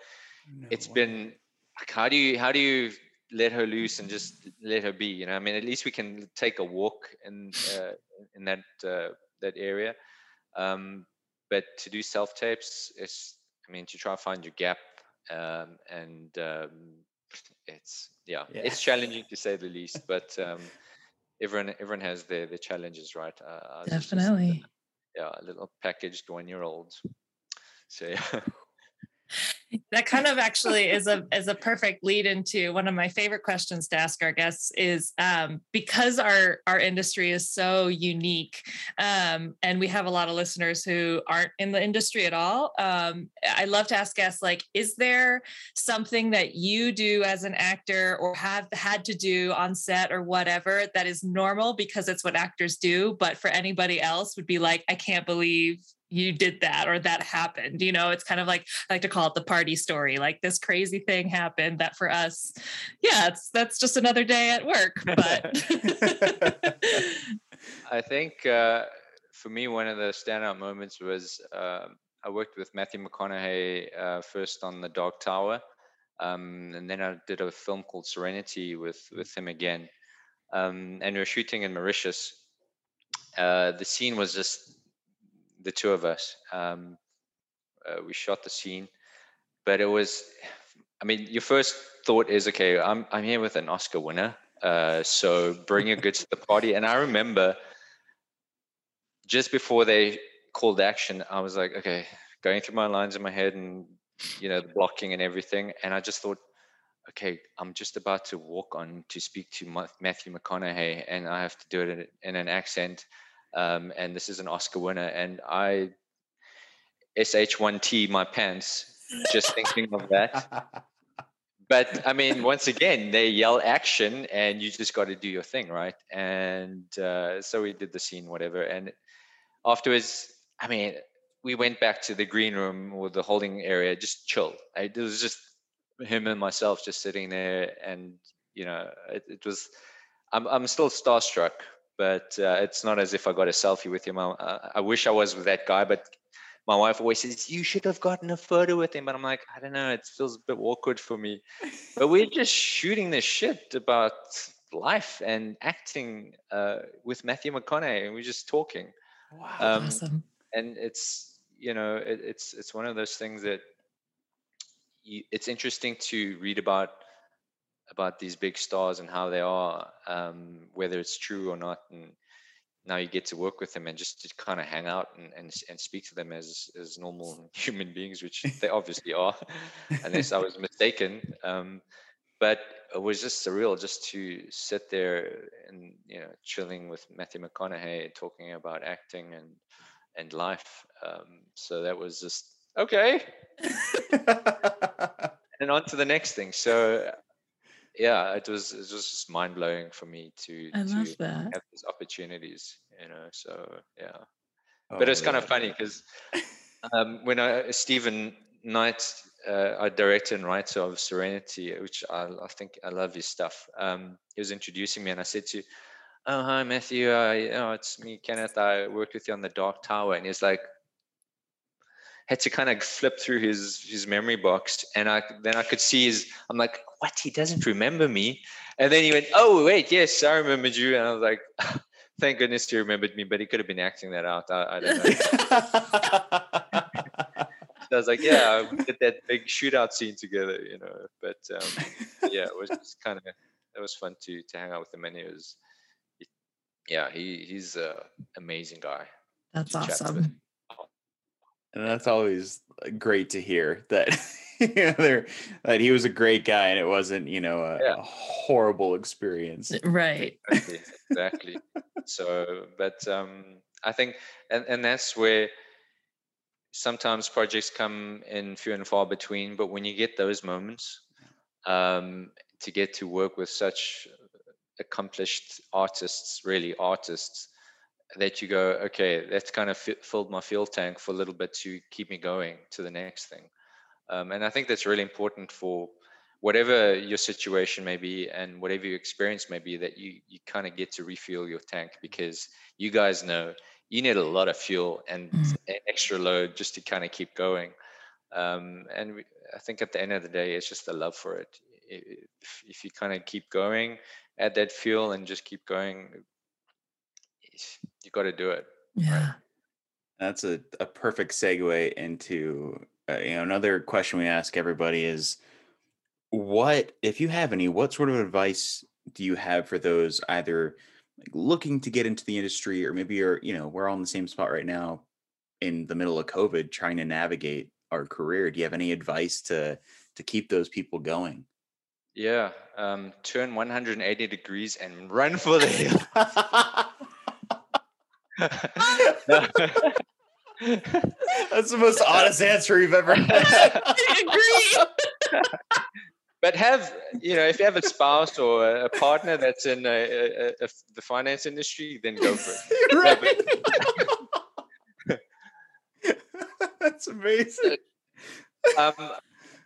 no it's way. been like, how do you how do you let her loose and just let her be? You know, I mean, at least we can take a walk in uh, in that uh, that area. Um, but to do self tapes is i mean to try to find your gap um, and um, it's yeah, yeah, it's challenging to say the least but um, everyone everyone has their their challenges right uh, definitely yeah, a little packaged one year old. So yeah. (laughs) that kind of actually is a is a perfect lead into one of my favorite questions to ask our guests is um, because our our industry is so unique um, and we have a lot of listeners who aren't in the industry at all um, i love to ask guests like is there something that you do as an actor or have had to do on set or whatever that is normal because it's what actors do but for anybody else would be like i can't believe you did that or that happened you know it's kind of like i like to call it the party story like this crazy thing happened that for us yeah it's that's just another day at work but (laughs) (laughs) i think uh, for me one of the standout moments was uh, i worked with matthew mcconaughey uh, first on the dark tower um, and then i did a film called serenity with with him again um, and we were shooting in mauritius. Uh, the scene was just the two of us. Um, uh, we shot the scene, but it was, I mean, your first thought is, okay, I'm I'm here with an Oscar winner, uh, so bring your goods to the party. And I remember just before they called action, I was like, okay, going through my lines in my head and you know the blocking and everything, and I just thought, okay, I'm just about to walk on to speak to Matthew McConaughey, and I have to do it in, in an accent um, and this is an Oscar winner. And I sh1t my pants just thinking of that. (laughs) But I mean, once again, they yell action, and you just got to do your thing, right? And uh, so we did the scene, whatever. And afterwards, I mean, we went back to the green room or the holding area, just chill. It was just him and myself just sitting there, and you know, it, it was. I'm I'm still starstruck but uh, it's not as if I got a selfie with him. I, I, wish I was with that guy, but my wife always says you should have gotten a photo with him. But I'm like, I don't know, it feels a bit awkward for me. (laughs) but we're just shooting this shit about life and acting uh, with Matthew McConaughey, and we're just talking. Wow, um, awesome! And it's you know, it, it's it's one of those things that you, it's interesting to read about about these big stars and how they are, um, whether it's true or not. And now you get to work with them and just to kind of hang out and, and, and speak to them as, as normal (laughs) human beings, which they obviously are, (laughs) unless I was mistaken. Um, but it was just surreal just to sit there and, you know, chilling with Matthew McConaughey, talking about acting and, and life. Um, so that was just, okay. (laughs) and on to the next thing. So yeah, it was it was just mind blowing for me to, I to love that. have these opportunities, you know. So yeah, oh, but it's yeah. kind of funny because um, when I Steven Knight, uh, our director and writer of Serenity, which I, I think I love his stuff. Um, he was introducing me, and I said to, "Oh hi Matthew, uh, you know, it's me Kenneth. I worked with you on the Dark Tower," and he's like, had to kind of flip through his his memory box, and I then I could see his. I'm like, what? He doesn't remember me. And then he went, oh wait, yes, I remembered you. And I was like, (laughs) thank goodness you remembered me, but he could have been acting that out. I, I don't know. (laughs) so I was like, yeah, we did that big shootout scene together, you know. But um, yeah, it was just kind of it was fun to to hang out with him, and he was, yeah, he he's an amazing guy. That's awesome and that's always uh, great to hear that (laughs) you know, that he was a great guy and it wasn't you know a, yeah. a horrible experience right exactly, exactly. so but um i think and and that's where sometimes projects come in few and far between but when you get those moments um to get to work with such accomplished artists really artists that you go, okay, that's kind of f- filled my fuel tank for a little bit to keep me going to the next thing. Um, and I think that's really important for whatever your situation may be and whatever your experience may be, that you you kind of get to refuel your tank because you guys know you need a lot of fuel and mm. extra load just to kind of keep going. Um, and we, I think at the end of the day, it's just the love for it. If, if you kind of keep going, add that fuel and just keep going, you got to do it. Yeah. Right? That's a, a perfect segue into uh, you know another question we ask everybody is what if you have any what sort of advice do you have for those either like looking to get into the industry, or maybe you're, you know, we're all in the same spot right now in the middle of COVID, trying to navigate our career. Do you have any advice to to keep those people going? Yeah, um, turn 180 degrees and run for the (laughs) hill. (laughs) That's the most honest answer you've ever had. I (laughs) agree. but have you know if you have a spouse or a partner that's in a, a, a, the finance industry, then go for it. (laughs) right. That's amazing. um,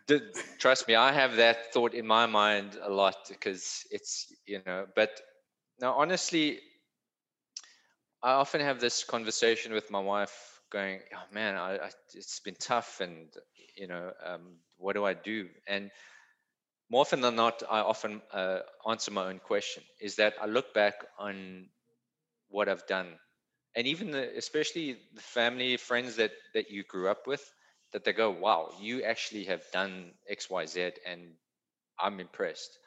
d- trust me, I have that thought in my mind a lot because it's you know. But now, honestly, I often have this conversation with my wife, going, "Oh man, I, I, it's been tough, and you know, um, what do I do?" And more often than not, I often uh, answer my own question. Is that I look back on what I've done, and even the, especially the family, friends that that you grew up with, that they go, "Wow, you actually have done X, Y, Z," and I'm impressed.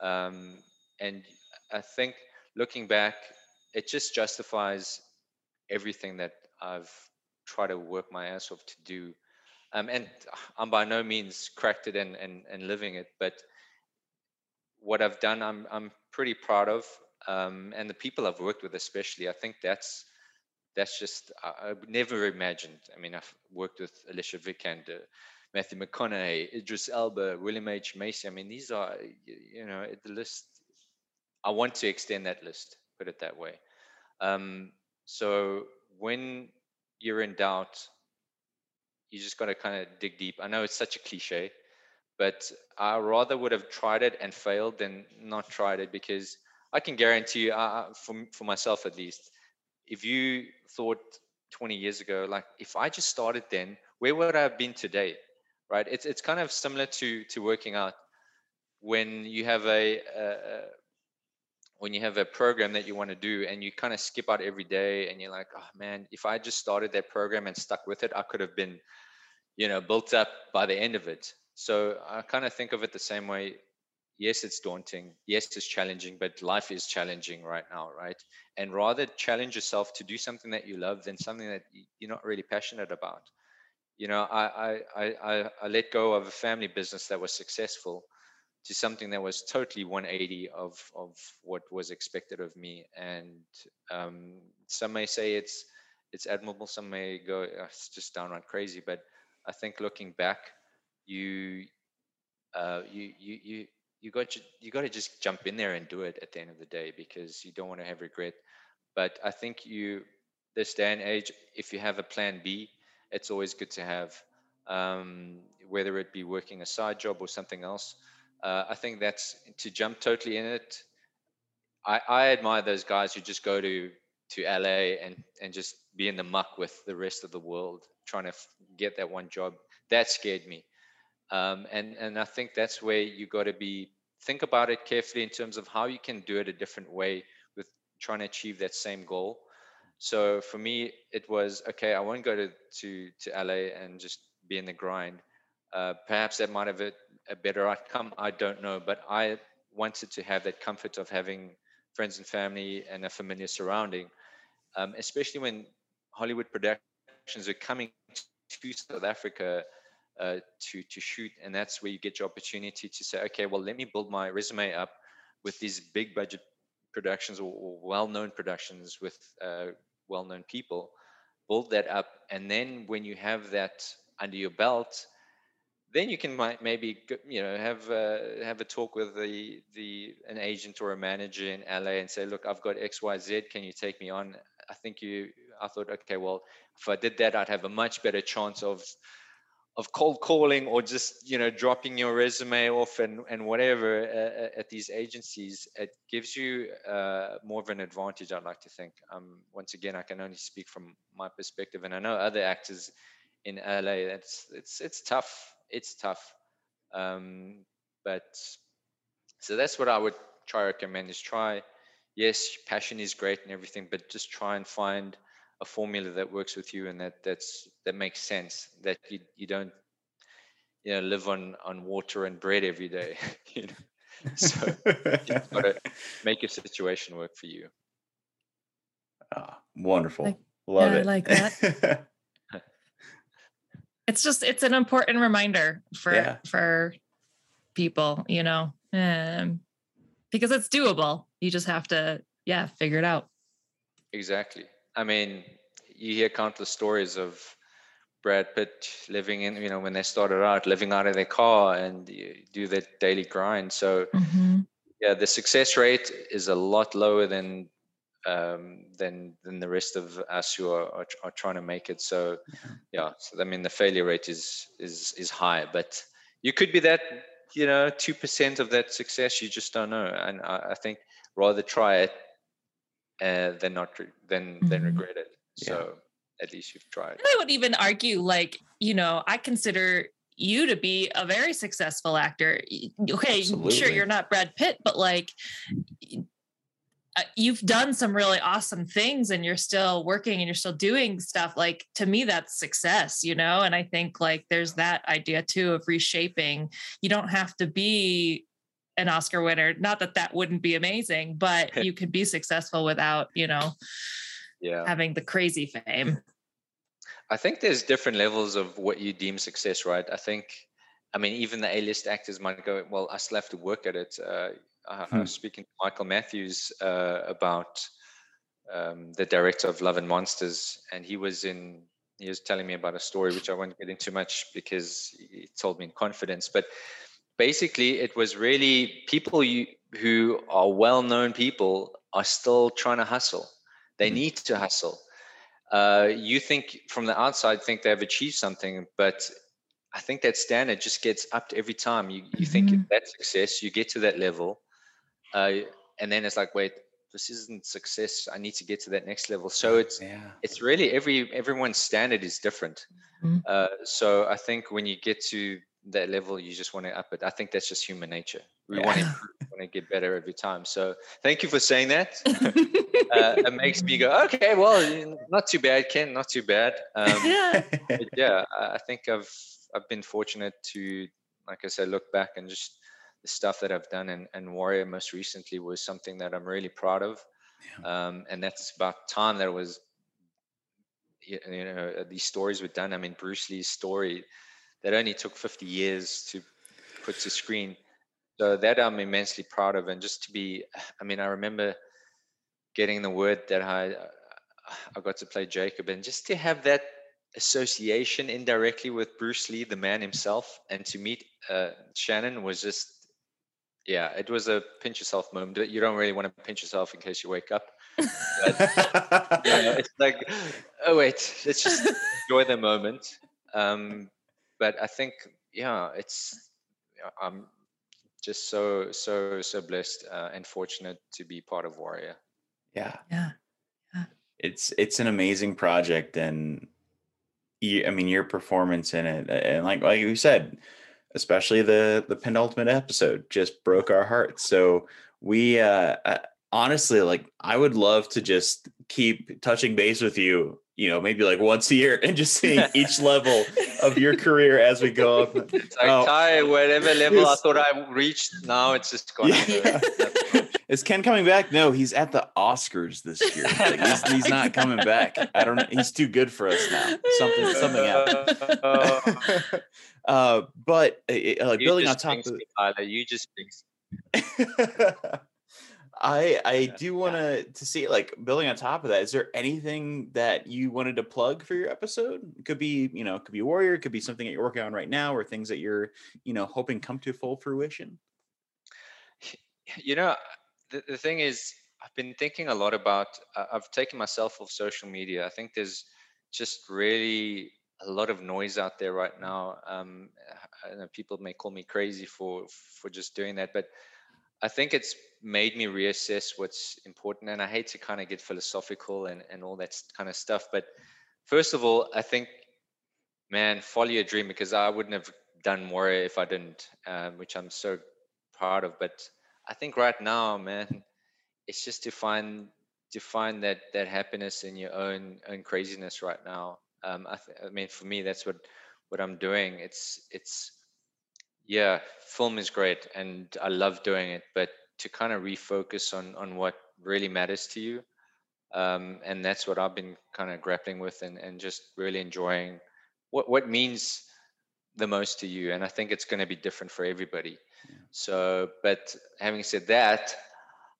Um, and I think looking back, it just justifies everything that I've tried to work my ass off to do. Um, and I'm by no means cracked it and, and, and living it, but what I've done, I'm, I'm pretty proud of. Um, and the people I've worked with, especially, I think that's that's just I, I never imagined. I mean, I've worked with Alicia Vikander, Matthew McConaughey, Idris Elba, William H Macy. I mean, these are you know the list. I want to extend that list. Put it that way. Um, so when you're in doubt, you just got to kind of dig deep. I know it's such a cliche, but I rather would have tried it and failed than not tried it because I can guarantee you, uh, for for myself at least, if you thought 20 years ago, like if I just started then, where would I have been today? Right? It's it's kind of similar to to working out. When you have a, a when you have a program that you want to do and you kind of skip out every day and you're like, oh man, if I just started that program and stuck with it, I could have been, you know, built up by the end of it. So I kind of think of it the same way yes, it's daunting. Yes, it's challenging, but life is challenging right now, right? And rather challenge yourself to do something that you love than something that you're not really passionate about. You know, I I I, I let go of a family business that was successful to something that was totally 180 of of what was expected of me. And um, some may say it's it's admirable. Some may go oh, it's just downright crazy. But I think looking back, you uh, you you you you got to, you got to just jump in there and do it at the end of the day because you don't want to have regret. But I think you this day and age, if you have a plan B, it's always good to have, um, whether it be working a side job or something else. Uh, I think that's to jump totally in it. I, I admire those guys who just go to to LA and and just be in the muck with the rest of the world trying to f- get that one job. That scared me. Um, and and I think that's where you got to be think about it carefully in terms of how you can do it a different way with trying to achieve that same goal. So for me, it was okay. I won't go to to to LA and just be in the grind. Uh, perhaps that might have a, a better outcome. I don't know, but I wanted to have that comfort of having friends and family and a familiar surrounding, um, especially when Hollywood productions are coming to South Africa uh, to to shoot, and that's where you get your opportunity to say, okay, well, let me build my resume up with these big budget productions or, or well-known productions with uh, well-known people. Build that up, and then when you have that under your belt, then you can maybe you know have uh, have a talk with the the an agent or a manager in LA and say, look, I've got X Y Z. Can you take me on? I think you. I thought, okay, well, if I did that, I'd have a much better chance of of cold calling or just you know dropping your resume off and and whatever uh, uh, at these agencies it gives you uh, more of an advantage i'd like to think um, once again i can only speak from my perspective and i know other actors in la that's it's it's tough it's tough um, but so that's what i would try recommend is try yes passion is great and everything but just try and find a formula that works with you and that that's that makes sense that you, you don't you know live on on water and bread every day (laughs) you know so you got to make your situation work for you Oh, wonderful. Like- Love yeah, I like that. (laughs) it's just it's an important reminder for Yeah. for people you know um because it's doable you just have to yeah figure it out Exactly. I mean, you hear countless stories of Brad Pitt living in, you know, when they started out, living out of their car and you do their daily grind. So yeah, the success rate is a lot lower than um, than than the rest of us who are, are, are trying to make it. So yeah, so I mean the failure rate is is is high, but you could be that you know two percent of that success. You just don't know, and I, I think rather try it uh, than not re- than than Mhm. regret it. Yeah. So at least you've tried. and i would even argue like you know i consider you to be a very successful actor Y- okay sure you're not brad pitt but like y- you've done some really awesome things and you're still working and you're still doing stuff like to me that's success you know and i think like there's that idea too of reshaping you don't have to be an oscar winner not that that wouldn't be amazing but (laughs) you could be successful without you know Yeah. having the crazy fame I think there's different levels of what you deem success, right? I think, I mean, even the A-list actors might go, "Well, I still have to work at it." Uh, I, I Hmm. was speaking to Michael Matthews uh, about um, the director of Love and Monsters, and he was in. He was telling me about a story which I won't get into much because he told me in confidence. But basically, it was really people you, who are well-known people are still trying to hustle. They Mhm. need to hustle uh, you think from the outside think they've achieved something, but I think that standard just gets upped every time. You you think Mhm. that's success, you get to that level, uh, and then it's like, wait, this isn't success. I need to get to that next level. So it's yeah. it's really every everyone's standard is different. Mhm. Uh, so I think when you get to that level, you just want to up it. I think that's just human nature. We want to Yeah. want to get better every time. So thank you for saying that. (laughs) uh, it makes me go, okay, well, not too bad, Ken, not too bad. Um, (laughs) yeah yeah, I I think I've I've been fortunate to, like I said, look back and just the stuff that I've done, and, and Warrior most recently was something that I'm really proud of, um, and that's about time that it was. You know, uh, these stories were done. I mean, Bruce Lee's story that only took 50 years to put to screen. So that I'm immensely proud of, and just to be, (sighs) I mean, I remember getting the word that I I got to play Jacob, and just to have that association indirectly with Bruce Lee, the man himself, and to meet uh, Shannon was just, yeah, it was a pinch yourself moment. You don't really want to pinch yourself in case you wake up. (laughs) You know, it's like, oh wait, let's just enjoy the moment. Um, but I think, yeah, it's, I'm just so so so blessed uh, and fortunate to be part of Warrior. yeah. yeah it's it's an amazing project and you, i mean your performance in it and like like you said especially the the penultimate episode just broke our hearts so we uh, honestly like i would love to just keep touching base with you you know maybe like once a year (laughs) and just seeing (laughs) each level of your career as we go up It's like Oh. Ty, whatever level I thought I reached, now it's just gone. (laughs) Yeah. Is ken coming back no he's at the oscars this (laughs) year like, he's, he's not coming back i don't know he's too good for us now something something happened Uh, (laughs) uh, but uh, uh, like building on top of me, Tyler. You just jinxed (laughs) I I Yeah. do want to to see like building on top of that. Is there anything that you wanted to plug for your episode? It could be you know, it could be Warrior, it could be something that you're working on right now, or things that you're you know hoping come to full fruition. you know the, the thing is i've been thinking a lot about I- i've taken myself off social media. I think there's just really a lot of noise out there right now. Um people may call me crazy for for just doing that but i think it's made me reassess what's important and i hate to kind of get philosophical and and all that kind of stuff but first of all i think man follow your dream because i wouldn't have done more if i didn't um, which i'm so proud of but I think right now, man, it's just to find to find that that happiness in your own own craziness right now. Um, I, th- I mean, for me, that's what what I'm doing. It's it's yeah, film is great, and I love doing it. But to kind of refocus on on what really matters to you, um, and that's what I've been kind of grappling with and, and just really enjoying what what means the most to you. And I think it's going to be different for everybody. Yeah. So, but having said that,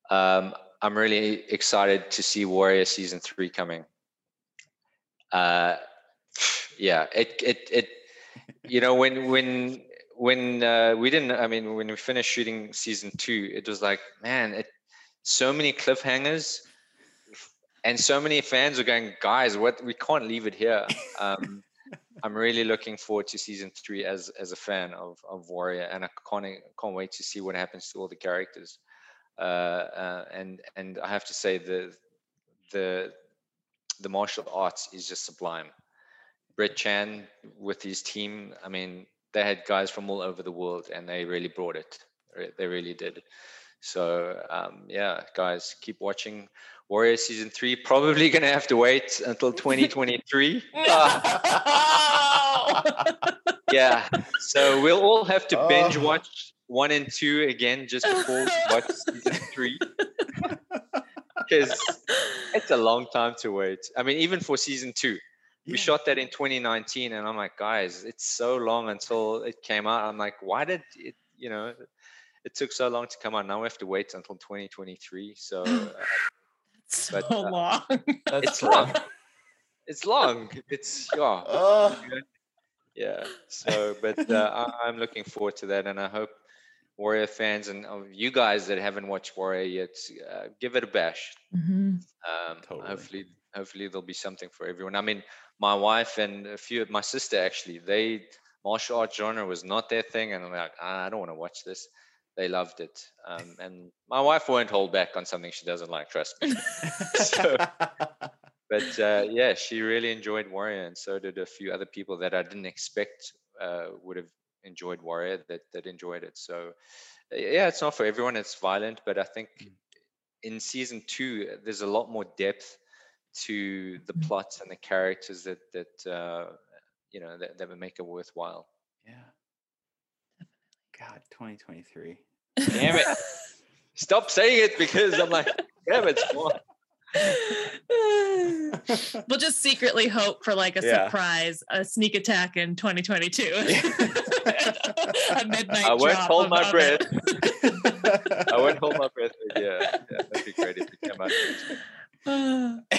um, I'm really excited to see Warrior season three coming. Uh, yeah, it it it. You know, when when when uh, we didn't, I mean, when we finished shooting season two, it was like, man, it so many cliffhangers and so many fans are going, guys, what we can't leave it here. (laughs) Um, I'm really looking forward to season three as as a fan of of Warrior, and I can't can't wait to see what happens to all the characters. Uh, uh, and and I have to say the the the martial arts is just sublime. Brett Chan with his team, I mean, they had guys from all over the world, and they really brought it. They really did. So um, yeah, guys, keep watching Warrior season three. Probably gonna have to wait until 2023. (laughs) (laughs) yeah. So we'll all have to binge oh. watch one and two again just before we watch season three. (laughs) Because it's a long time to wait. I mean, even for season two. Yeah. We shot that in 2019, and I'm like, guys, it's so long until it came out. I'm like, why did it, you know, it took so long to come out. Now we have to wait until 2023. So, (laughs) uh, so but, uh, long. it's long. It's long. It's yeah. Oh. Yeah. So, (laughs) but uh, I, am looking forward to that, and I hope Warrior fans and uh, you guys that haven't watched Warrior yet, uh, give it a bash. Mm-hmm. Um, totally. Hopefully, hopefully there'll be something for everyone. I mean, my wife and a few of my sister actually, they martial arts genre was not their thing, and I'm like, ah, I don't want to watch this they loved it. Um, and my wife won't hold back on something she doesn't like, trust me. (laughs) so, but uh, yeah, she really enjoyed Warrior, and so did a few other people that I didn't expect uh, would have enjoyed Warrior that that enjoyed it. So yeah, it's not for everyone. It's violent, but I think mm. in season two, there's a lot more depth to the mm. plots and the characters that that uh, you know that, that would make it worthwhile. Yeah. God, 2023. Damn it. (laughs) Stop saying it because I'm like, damn it, (laughs) we'll just secretly hope for like a yeah. surprise, a sneak attack in 2022. (laughs) a midnight. I won't (laughs) hold my breath. I won't hold my breath. Yeah, yeah, that'd be great if it came out. (sighs)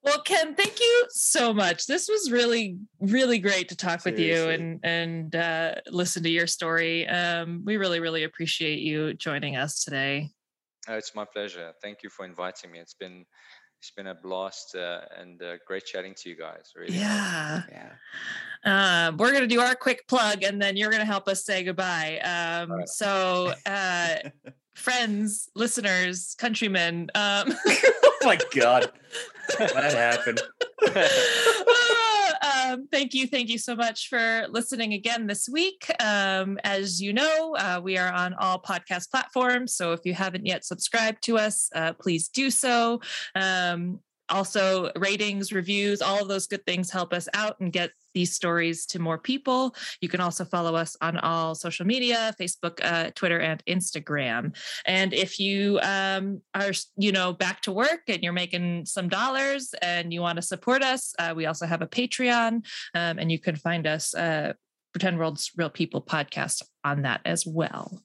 Well, Ken, thank you so much. This was really, really great to talk Seriously. with you and and uh, listen to your story. Um, we really, really appreciate you joining us today. Oh, it's my pleasure. Thank you for inviting me. It's been it's been a blast uh, and uh, great chatting to you guys. Really. Yeah. Yeah. Um, we're going to do our quick plug and then you're going to help us say goodbye. Um, right. So, uh, (laughs) friends, listeners, countrymen. Um, (laughs) oh my God. (laughs) that happened. Um, thank you. Thank you so much for listening again this week. Um, as you know, uh, we are on all podcast platforms. So if you haven't yet subscribed to us, uh, please do so. Um, also ratings reviews all of those good things help us out and get these stories to more people. You can also follow us on all social media facebook uh, twitter and instagram. And if you um, are you know back to work and you're making some dollars and you want to support us uh, we also have a patreon um, and you can find us uh, pretend world's real people podcast on that as well.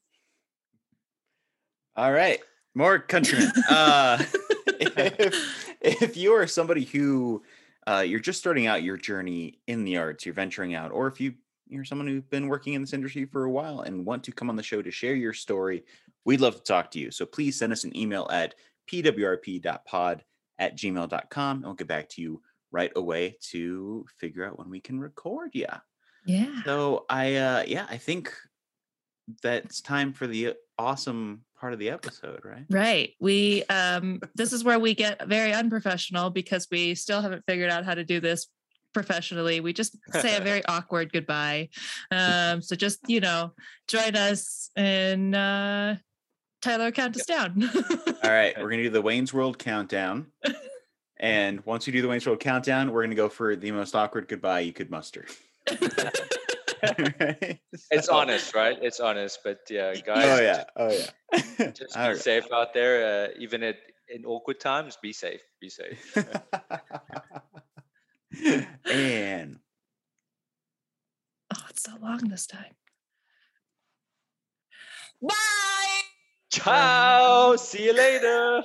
All right more countrymen. Uh (laughs) if, if you are somebody who uh, you're just starting out your journey in the arts, you're venturing out, or if you you're someone who's been working in this industry for a while and want to come on the show to share your story, we'd love to talk to you. So please send us an email at pwrp.pod at gmail.com and we'll get back to you right away to figure out when we can record you. Yeah. So I uh yeah, I think that's time for the awesome part of the episode, right? Right. We um this is where we get very unprofessional because we still haven't figured out how to do this professionally. We just say a (laughs) very awkward goodbye. Um so just, you know, join us and uh Tyler count us down. All right, (laughs) we're going to do the Wayne's World countdown. (laughs) And once we do the Wayne's World countdown, we're going to go for the most awkward goodbye you could muster right? (laughs) It's honest, right? It's honest, but yeah, guys. Oh yeah, oh yeah. (laughs) just be right. safe out there, uh, even at in awkward times. Be safe. Be safe. (laughs) and oh, it's so long this time. Bye. Ciao. See you later.